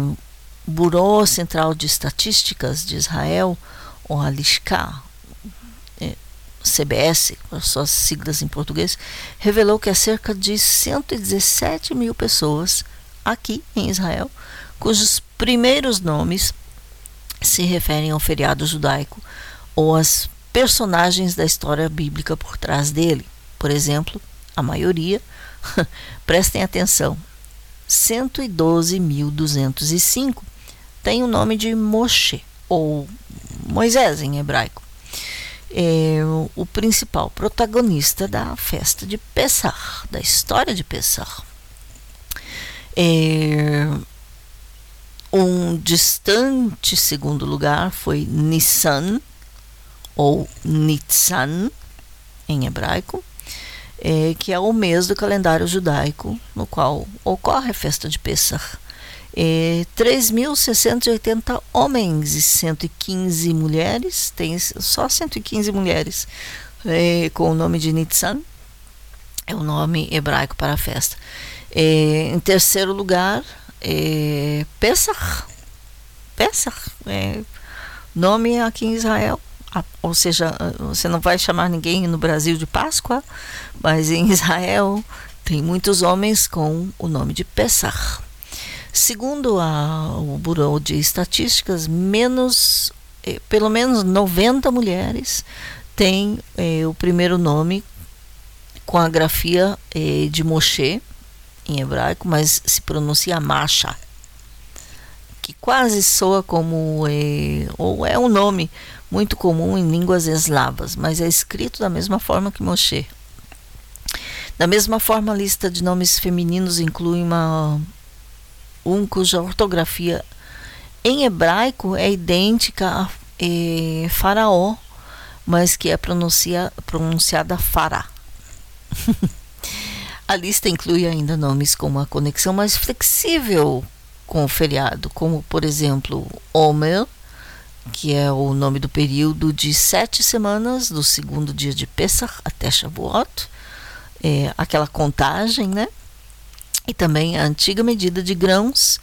Buró Central de Estatísticas de Israel, o Alishka, CBS, com as suas siglas em português, revelou que há cerca de 117 mil pessoas aqui em Israel, cujos primeiros nomes se referem ao feriado judaico ou às personagens da história bíblica por trás dele. Por exemplo, a maioria, *laughs* prestem atenção, 112.205 tem o nome de Moshe, ou Moisés em hebraico é o principal protagonista da festa de Pessah, da história de Pessah. É, um distante segundo lugar foi Nissan, ou Nitzan, em hebraico, é, que é o mês do calendário judaico no qual ocorre a festa de Pessah é, 3.680 homens e 115 mulheres, tem só 115 mulheres é, com o nome de Nitsan, é o nome hebraico para a festa. É, em terceiro lugar, é, Pesach, Pesach, é, nome aqui em Israel, ou seja, você não vai chamar ninguém no Brasil de Páscoa, mas em Israel tem muitos homens com o nome de Pesach. Segundo a, o Bureau de Estatísticas, menos, eh, pelo menos 90 mulheres têm eh, o primeiro nome com a grafia eh, de Moshe, em hebraico, mas se pronuncia Masha, que quase soa como, eh, ou é um nome muito comum em línguas eslavas, mas é escrito da mesma forma que Moshe. Da mesma forma, a lista de nomes femininos inclui uma um cuja ortografia em hebraico é idêntica a é, faraó, mas que é pronuncia, pronunciada fará. *laughs* a lista inclui ainda nomes com uma conexão mais flexível com o feriado, como por exemplo Omer, que é o nome do período de sete semanas do segundo dia de Pesach até Shavuot, é, aquela contagem, né? e também a antiga medida de grãos,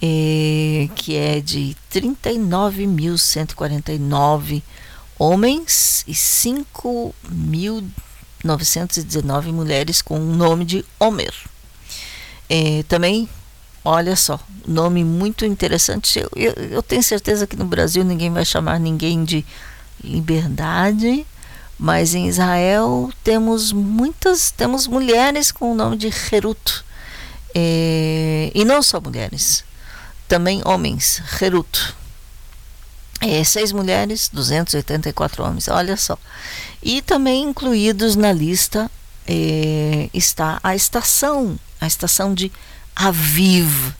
eh, que é de 39.149 homens e 5.919 mulheres com o nome de Homer. É, também, olha só, nome muito interessante. Eu, eu, eu tenho certeza que no Brasil ninguém vai chamar ninguém de liberdade, mas em Israel temos muitas, temos mulheres com o nome de Heruto. É, e não só mulheres, também homens, Heruto. É, seis mulheres, 284 homens, olha só. E também incluídos na lista é, está a estação, a estação de Aviv.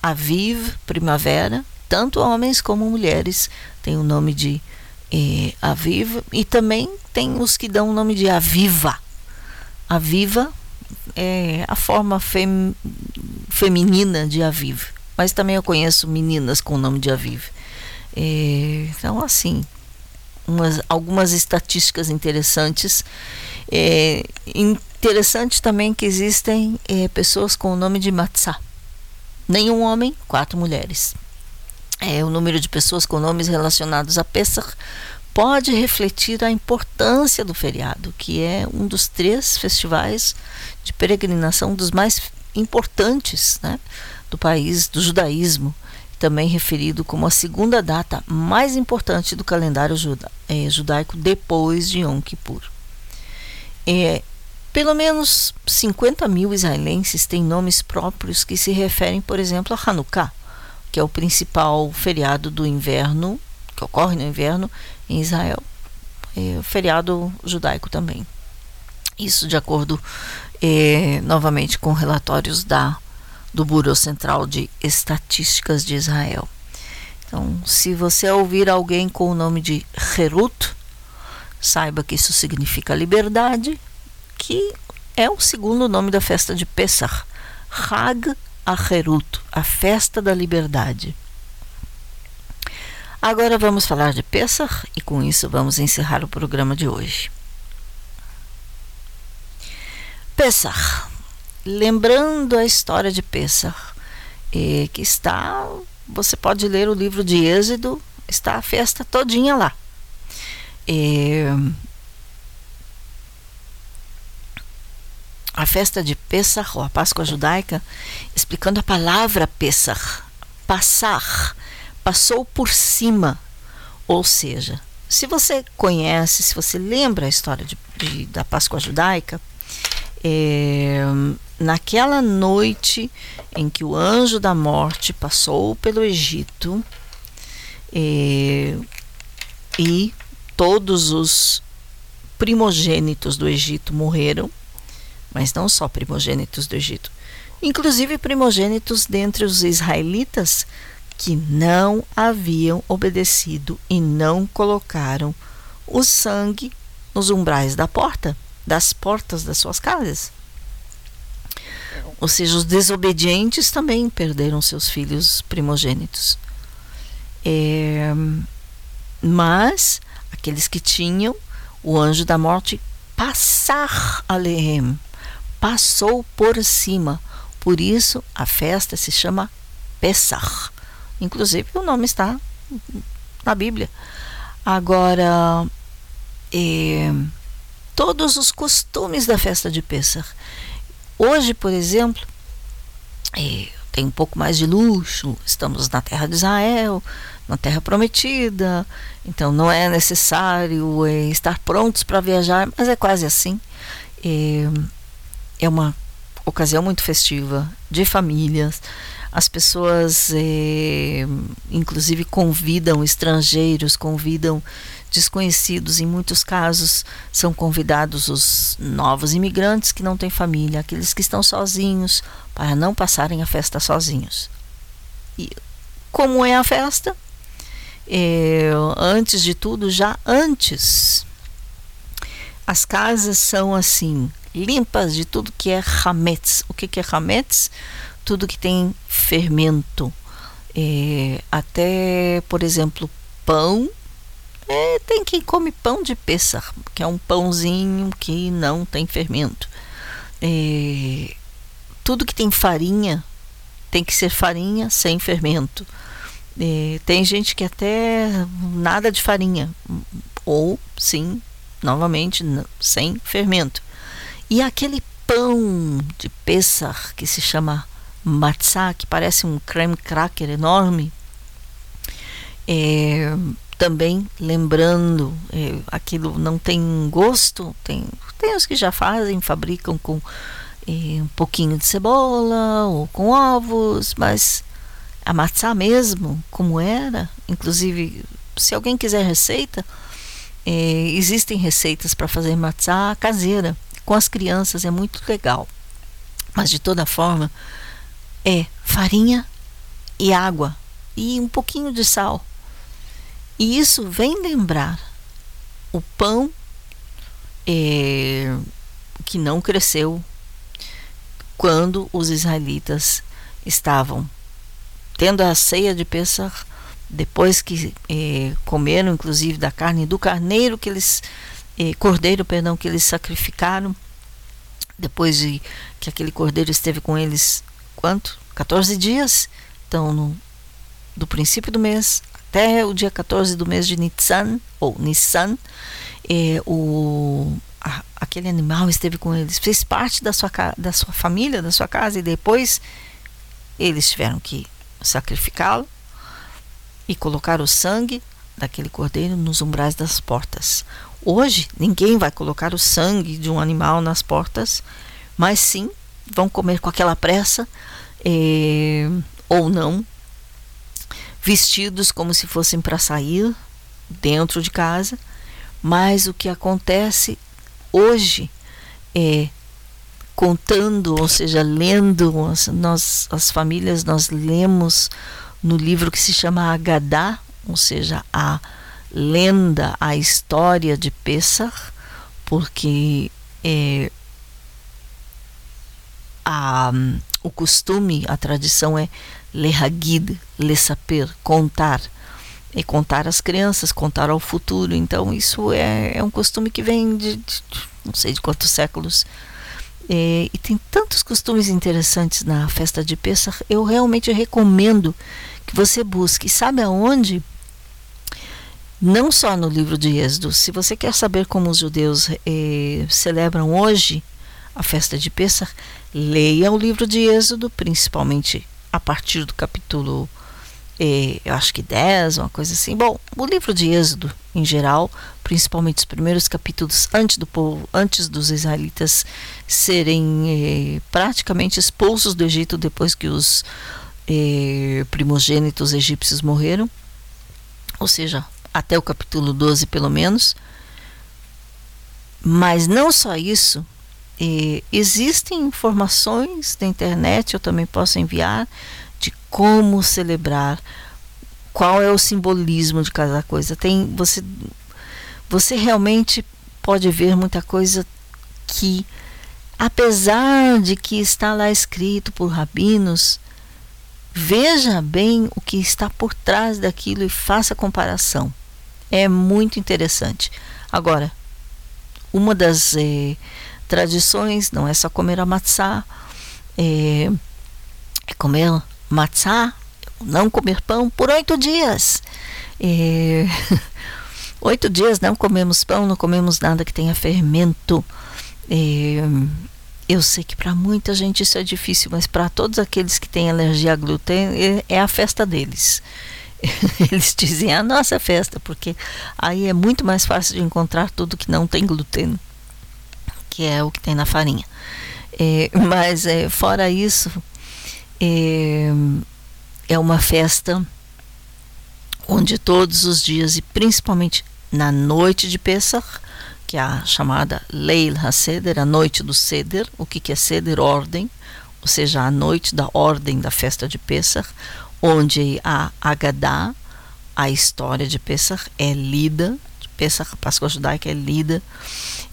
Aviv, primavera, tanto homens como mulheres têm o nome de é, Aviv e também tem os que dão o nome de Aviva. Aviva é a forma fem, feminina de Aviv, mas também eu conheço meninas com o nome de Aviv. É, então, assim, umas, algumas estatísticas interessantes. É, interessante também que existem é, pessoas com o nome de Matzah. Nenhum homem, quatro mulheres. É, o número de pessoas com nomes relacionados a Pesach pode refletir a importância do feriado, que é um dos três festivais de peregrinação dos mais importantes né, do país, do judaísmo também referido como a segunda data mais importante do calendário juda, é, judaico depois de Yom Kippur. É, pelo menos 50 mil israelenses têm nomes próprios que se referem, por exemplo, a Hanukkah, que é o principal feriado do inverno, que ocorre no inverno em Israel, é, feriado judaico também. Isso de acordo, é, novamente, com relatórios da do Bureau Central de Estatísticas de Israel. Então, se você ouvir alguém com o nome de Herut, saiba que isso significa liberdade, que é o segundo nome da festa de Pesach, Hag Aherut, a festa da liberdade. Agora vamos falar de Pesach e com isso vamos encerrar o programa de hoje. Pesach lembrando a história de Pesach, e que está, você pode ler o livro de Êxodo, está a festa todinha lá. E, a festa de Pesach, ou a Páscoa judaica, explicando a palavra Pesach, passar, passou por cima, ou seja, se você conhece, se você lembra a história de, de, da Páscoa judaica, é, naquela noite em que o anjo da morte passou pelo Egito e, e todos os primogênitos do Egito morreram, mas não só primogênitos do Egito, inclusive primogênitos dentre os israelitas que não haviam obedecido e não colocaram o sangue nos umbrais da porta, das portas das suas casas. Ou seja, os desobedientes também perderam seus filhos primogênitos. É, mas aqueles que tinham, o anjo da morte passar alehem, passou por cima. Por isso a festa se chama Pesach. Inclusive o nome está na Bíblia. Agora, é, todos os costumes da festa de Pesach Hoje, por exemplo, é, tem um pouco mais de luxo, estamos na terra de Israel, na terra prometida, então não é necessário é, estar prontos para viajar, mas é quase assim. É, uma ocasião muito festiva, de famílias. As pessoas, é, inclusive, convidam estrangeiros, convidam desconhecidos, em muitos casos são convidados os novos imigrantes que não têm família, aqueles que estão sozinhos, para não passarem a festa sozinhos. E como é a festa? É, antes de tudo, já antes, as casas são assim, limpas de tudo que é hametz. O que, é hametz? Tudo que tem fermento. É, até, por exemplo, pão é, tem quem come pão de pêssar, que é um pãozinho que não tem fermento. É, tudo que tem farinha tem que ser farinha sem fermento. É, tem gente que até nada de farinha, ou sim, novamente, sem fermento. E aquele pão de Pessah que se chama matzah, que parece um creme cracker enorme. É, também lembrando, é, aquilo não tem gosto, tem, tem os que já fazem, fabricam com é, um pouquinho de cebola ou com ovos, mas a matzá mesmo, como era, inclusive se alguém quiser receita, é, existem receitas para fazer matzá caseira com as crianças, é muito legal. Mas de toda forma, é farinha e água e um pouquinho de sal. E isso vem lembrar o pão é, que não cresceu quando os israelitas estavam tendo a ceia de Pesach, depois que eh, comeram inclusive da carne do carneiro que eles eh, cordeiro, perdão, que eles sacrificaram, depois de que aquele cordeiro esteve com eles quanto? 14 dias. Então, no, do princípio do mês até o dia 14 do mês de Nissan, ou Nissan, eh, o, a, aquele animal esteve com eles, fez parte da sua, da sua família, da sua casa, e depois eles tiveram que sacrificá-lo e colocar o sangue daquele cordeiro nos umbrais das portas. Hoje, ninguém vai colocar o sangue de um animal nas portas, mas sim vão comer com aquela pressa, eh, ou não, vestidos como se fossem para sair dentro de casa. Mas o que acontece hoje é contando, ou seja, lendo, nós, as famílias, nós lemos no livro que se chama Agadá, ou seja, a lenda, a história de Pessah, porque é, a, o costume, a tradição é lehagid, lesaper, contar. E contar às crianças, contar ao futuro. Então, isso é, é um costume que vem de, de não sei de quantos séculos. É, e tem tantos costumes interessantes na festa de Pesach. Eu realmente recomendo que você busque. Sabe aonde? Não só no livro de Êxodo. Se você quer saber como os judeus eh, celebram hoje a festa de Pesach, leia o livro de Êxodo, principalmente a partir do capítulo, eh, eu acho que 10, uma coisa assim. Bom, o livro de Êxodo, em geral, principalmente os primeiros capítulos antes do povo, antes dos israelitas serem eh, praticamente expulsos do Egito depois que os eh, primogênitos egípcios morreram, ou seja, até o capítulo 12 pelo menos. Mas não só isso, existem informações na internet, eu também posso enviar, de como celebrar, qual é o simbolismo de cada coisa. Tem você, você realmente pode ver muita coisa que, apesar de que está lá escrito por rabinos, veja bem o que está por trás daquilo e faça comparação. É muito interessante. Agora, uma das eh, tradições não é só comer a matzá, é, é comer matzá, não comer pão por oito dias. É, *laughs* oito dias não comemos pão, não comemos nada que tenha fermento. É, eu sei que para muita gente isso é difícil, mas para todos aqueles que têm alergia a glúten é, é a festa deles. *laughs* Eles dizem a nossa festa, porque aí é muito mais fácil de encontrar tudo que não tem glúten, que é o que tem na farinha. É, mas é, fora isso, é, é uma festa onde todos os dias e principalmente na noite de Pesach, que é a chamada Leil HaSeder, a noite do Seder, o que, que é Seder? Ordem, ou seja, a noite da ordem da festa de Pesach, onde a Agadá, a história de Pesach, é lida, Pesach, Páscoa judaica é lida,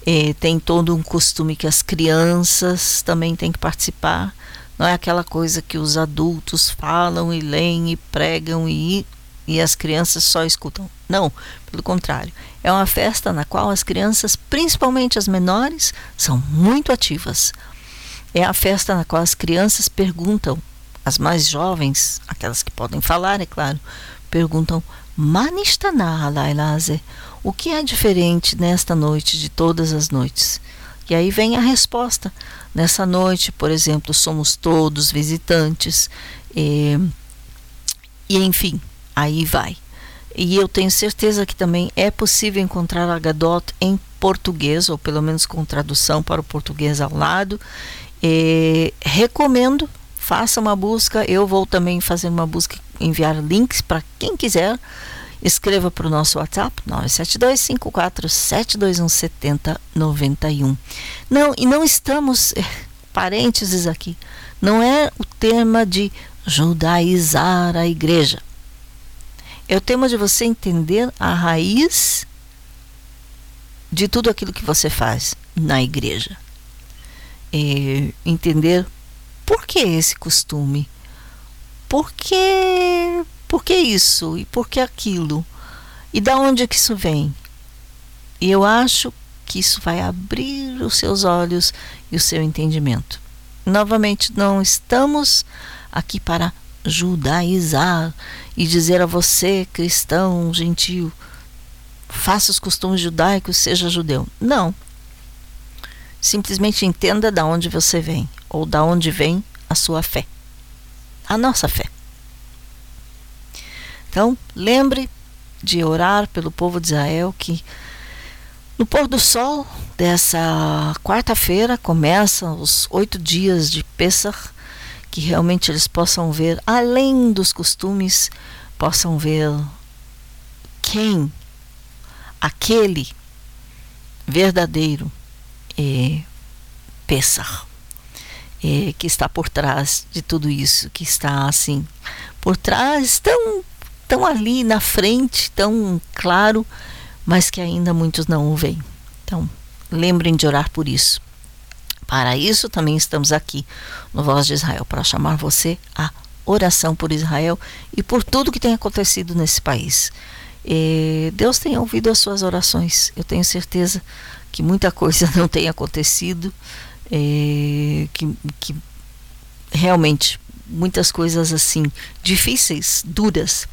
é, tem todo um costume que as crianças também têm que participar, não é aquela coisa que os adultos falam e leem e pregam e, e as crianças só escutam. Não, pelo contrário, é uma festa na qual as crianças, principalmente as menores, são muito ativas. É a festa na qual as crianças perguntam as mais jovens, aquelas que podem falar, é claro, perguntam: Manistana Lailase, o que é diferente nesta noite de todas as noites? E aí vem a resposta. Nessa noite, por exemplo, somos todos visitantes. E, e enfim, aí vai. E eu tenho certeza que também é possível encontrar a Gadot em português, ou pelo menos com tradução para o português ao lado. E recomendo, faça uma busca. Eu vou também fazer uma busca, enviar links para quem quiser. Escreva para o nosso WhatsApp 97254-721-7091. Não, e não estamos, parênteses aqui, não é o tema de judaizar a igreja. É o tema de você entender a raiz de tudo aquilo que você faz na igreja. É entender por que esse costume, por que, por que isso e por que aquilo, e da onde é que isso vem. E eu acho que isso vai abrir os seus olhos e o seu entendimento. Novamente, não estamos aqui para judaizar e dizer a você, cristão, gentil, faça os costumes judaicos, seja judeu. Não. Simplesmente entenda da onde você vem ou da onde vem a sua fé. A nossa fé. Então, lembre de orar pelo povo de Israel que no pôr do sol dessa quarta-feira começam os oito dias de Pesach, que realmente eles possam ver, além dos costumes, possam ver quem, aquele verdadeiro é, Pesach, é, que está por trás de tudo isso, que está assim, por trás, tão, tão ali na frente, tão claro, mas que ainda muitos não o veem. Então, lembrem de orar por isso. Para isso também estamos aqui no Voz de Israel, para chamar você à oração por Israel e por tudo que tem acontecido nesse país. E Deus tem ouvido as suas orações. Eu tenho certeza que muita coisa *laughs* não tem acontecido, que, que realmente muitas coisas assim difíceis, duras,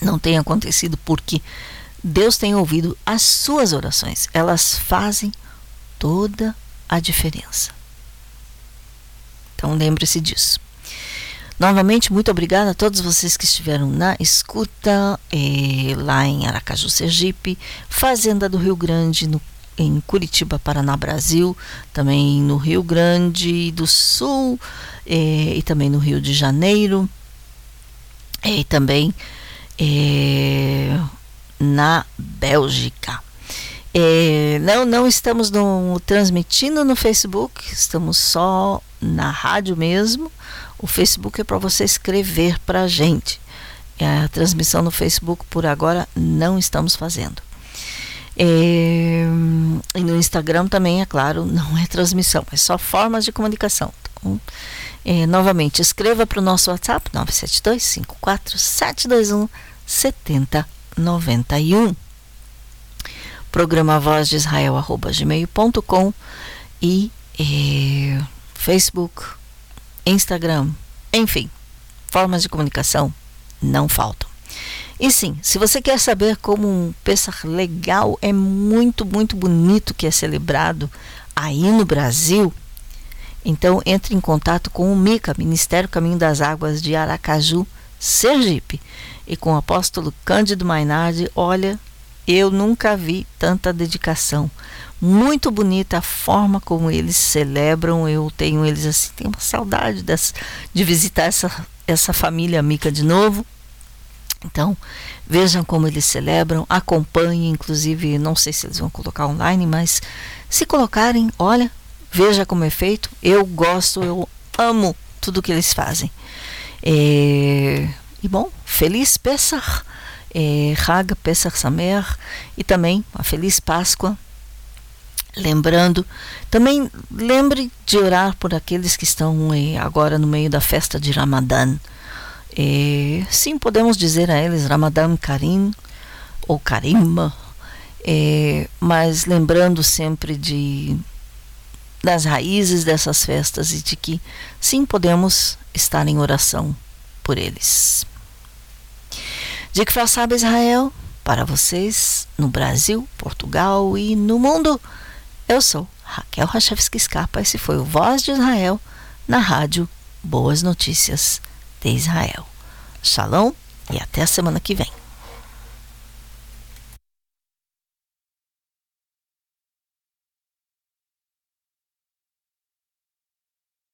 não têm acontecido porque Deus tem ouvido as suas orações. Elas fazem toda a diferença. Então lembre-se disso. Novamente, muito obrigada a todos vocês que estiveram na escuta, eh, lá em Aracaju, Sergipe, Fazenda do Rio Grande, no, em Curitiba, Paraná, Brasil, também no Rio Grande do Sul eh, e também no Rio de Janeiro, e também eh, na Bélgica. Não, não estamos no, transmitindo no Facebook, estamos só na rádio mesmo. O Facebook é para você escrever para a gente. A transmissão no Facebook por agora não estamos fazendo. É, e no Instagram também, é claro, não é transmissão, é só formas de comunicação. Então, é, novamente, escreva para o nosso WhatsApp 972 54 721 7091 programa voz de Israel arroba gmail.com e, e Facebook, Instagram, enfim, formas de comunicação não faltam. E sim, se você quer saber como um Pesach legal é muito, muito bonito que é celebrado aí no Brasil, então entre em contato com o MICA, Ministério Caminho das Águas de Aracaju, Sergipe, e com o apóstolo Cândido Mainardi, olha, eu nunca vi tanta dedicação. Muito bonita a forma como eles celebram. Eu tenho eles assim, tenho uma saudade dessa, de visitar essa, essa família amiga de novo. Então, vejam como eles celebram, acompanhem, inclusive, não sei se eles vão colocar online, mas se colocarem, olha, veja como é feito. Eu gosto, eu amo tudo que eles fazem. É, e bom, feliz Pesach! é, Hag Pesach Samer e também a Feliz Páscoa. Lembrando, também lembre de orar por aqueles que estão é, agora no meio da festa de Ramadã. Sim, podemos dizer a eles Ramadã Karim ou Karima, mas lembrando sempre de das raízes dessas festas e de que sim podemos estar em oração por eles. De que Israel, para vocês, no Brasil, Portugal e no mundo, eu sou Raquel Rachevski Scarpa, esse foi o Voz de Israel na rádio Boas Notícias de Israel. Shalom e até a semana que vem.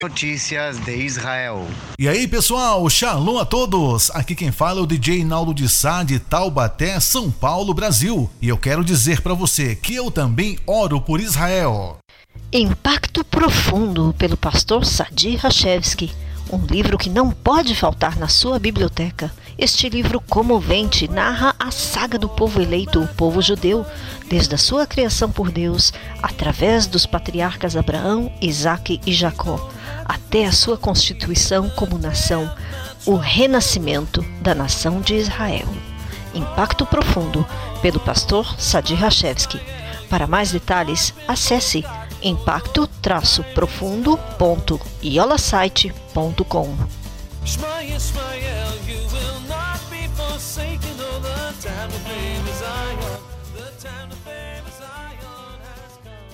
Notícias de Israel. E aí, pessoal, shalom a todos! Aqui quem fala é o DJ Naldo de Sá de Taubaté, São Paulo, Brasil. E eu quero dizer para você que eu também oro por Israel. Impacto Profundo, pelo pastor Sadi Rachevski. Um livro que não pode faltar na sua biblioteca. Este livro comovente narra a saga do povo eleito, o povo judeu, desde a sua criação por Deus, através dos patriarcas Abraão, Isaque e Jacó, até a sua constituição como nação, o renascimento da nação de Israel. Impacto Profundo, pelo pastor Sadi Rachevski. Para mais detalhes, acesse impacto-profundo.iolasite.com. Shema Yisrael, you will not be forsaken the time favor Zion. The time favor Zion has come.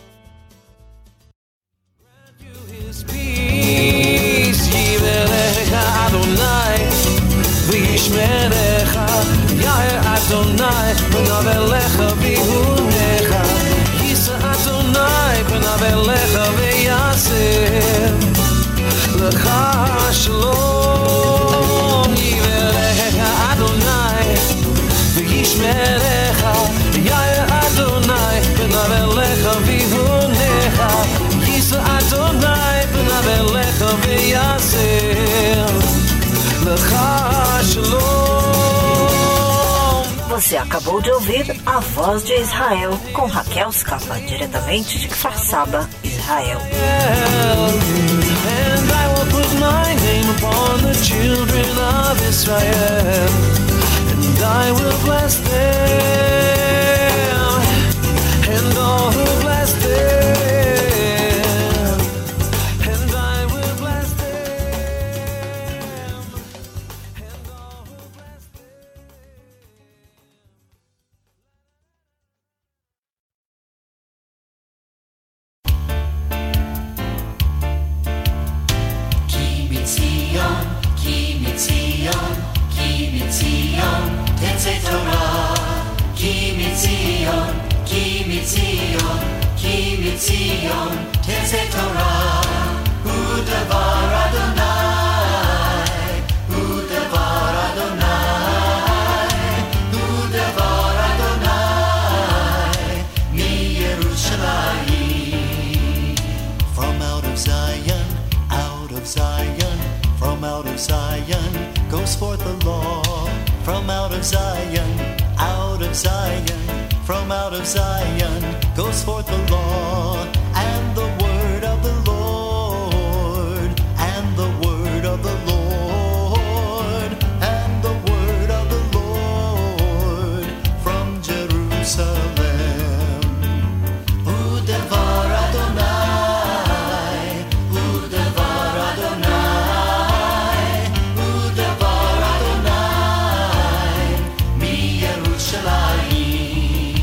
Você acabou de ouvir A Voz de Israel com Raquel Scapa, diretamente de Kfar Israel. And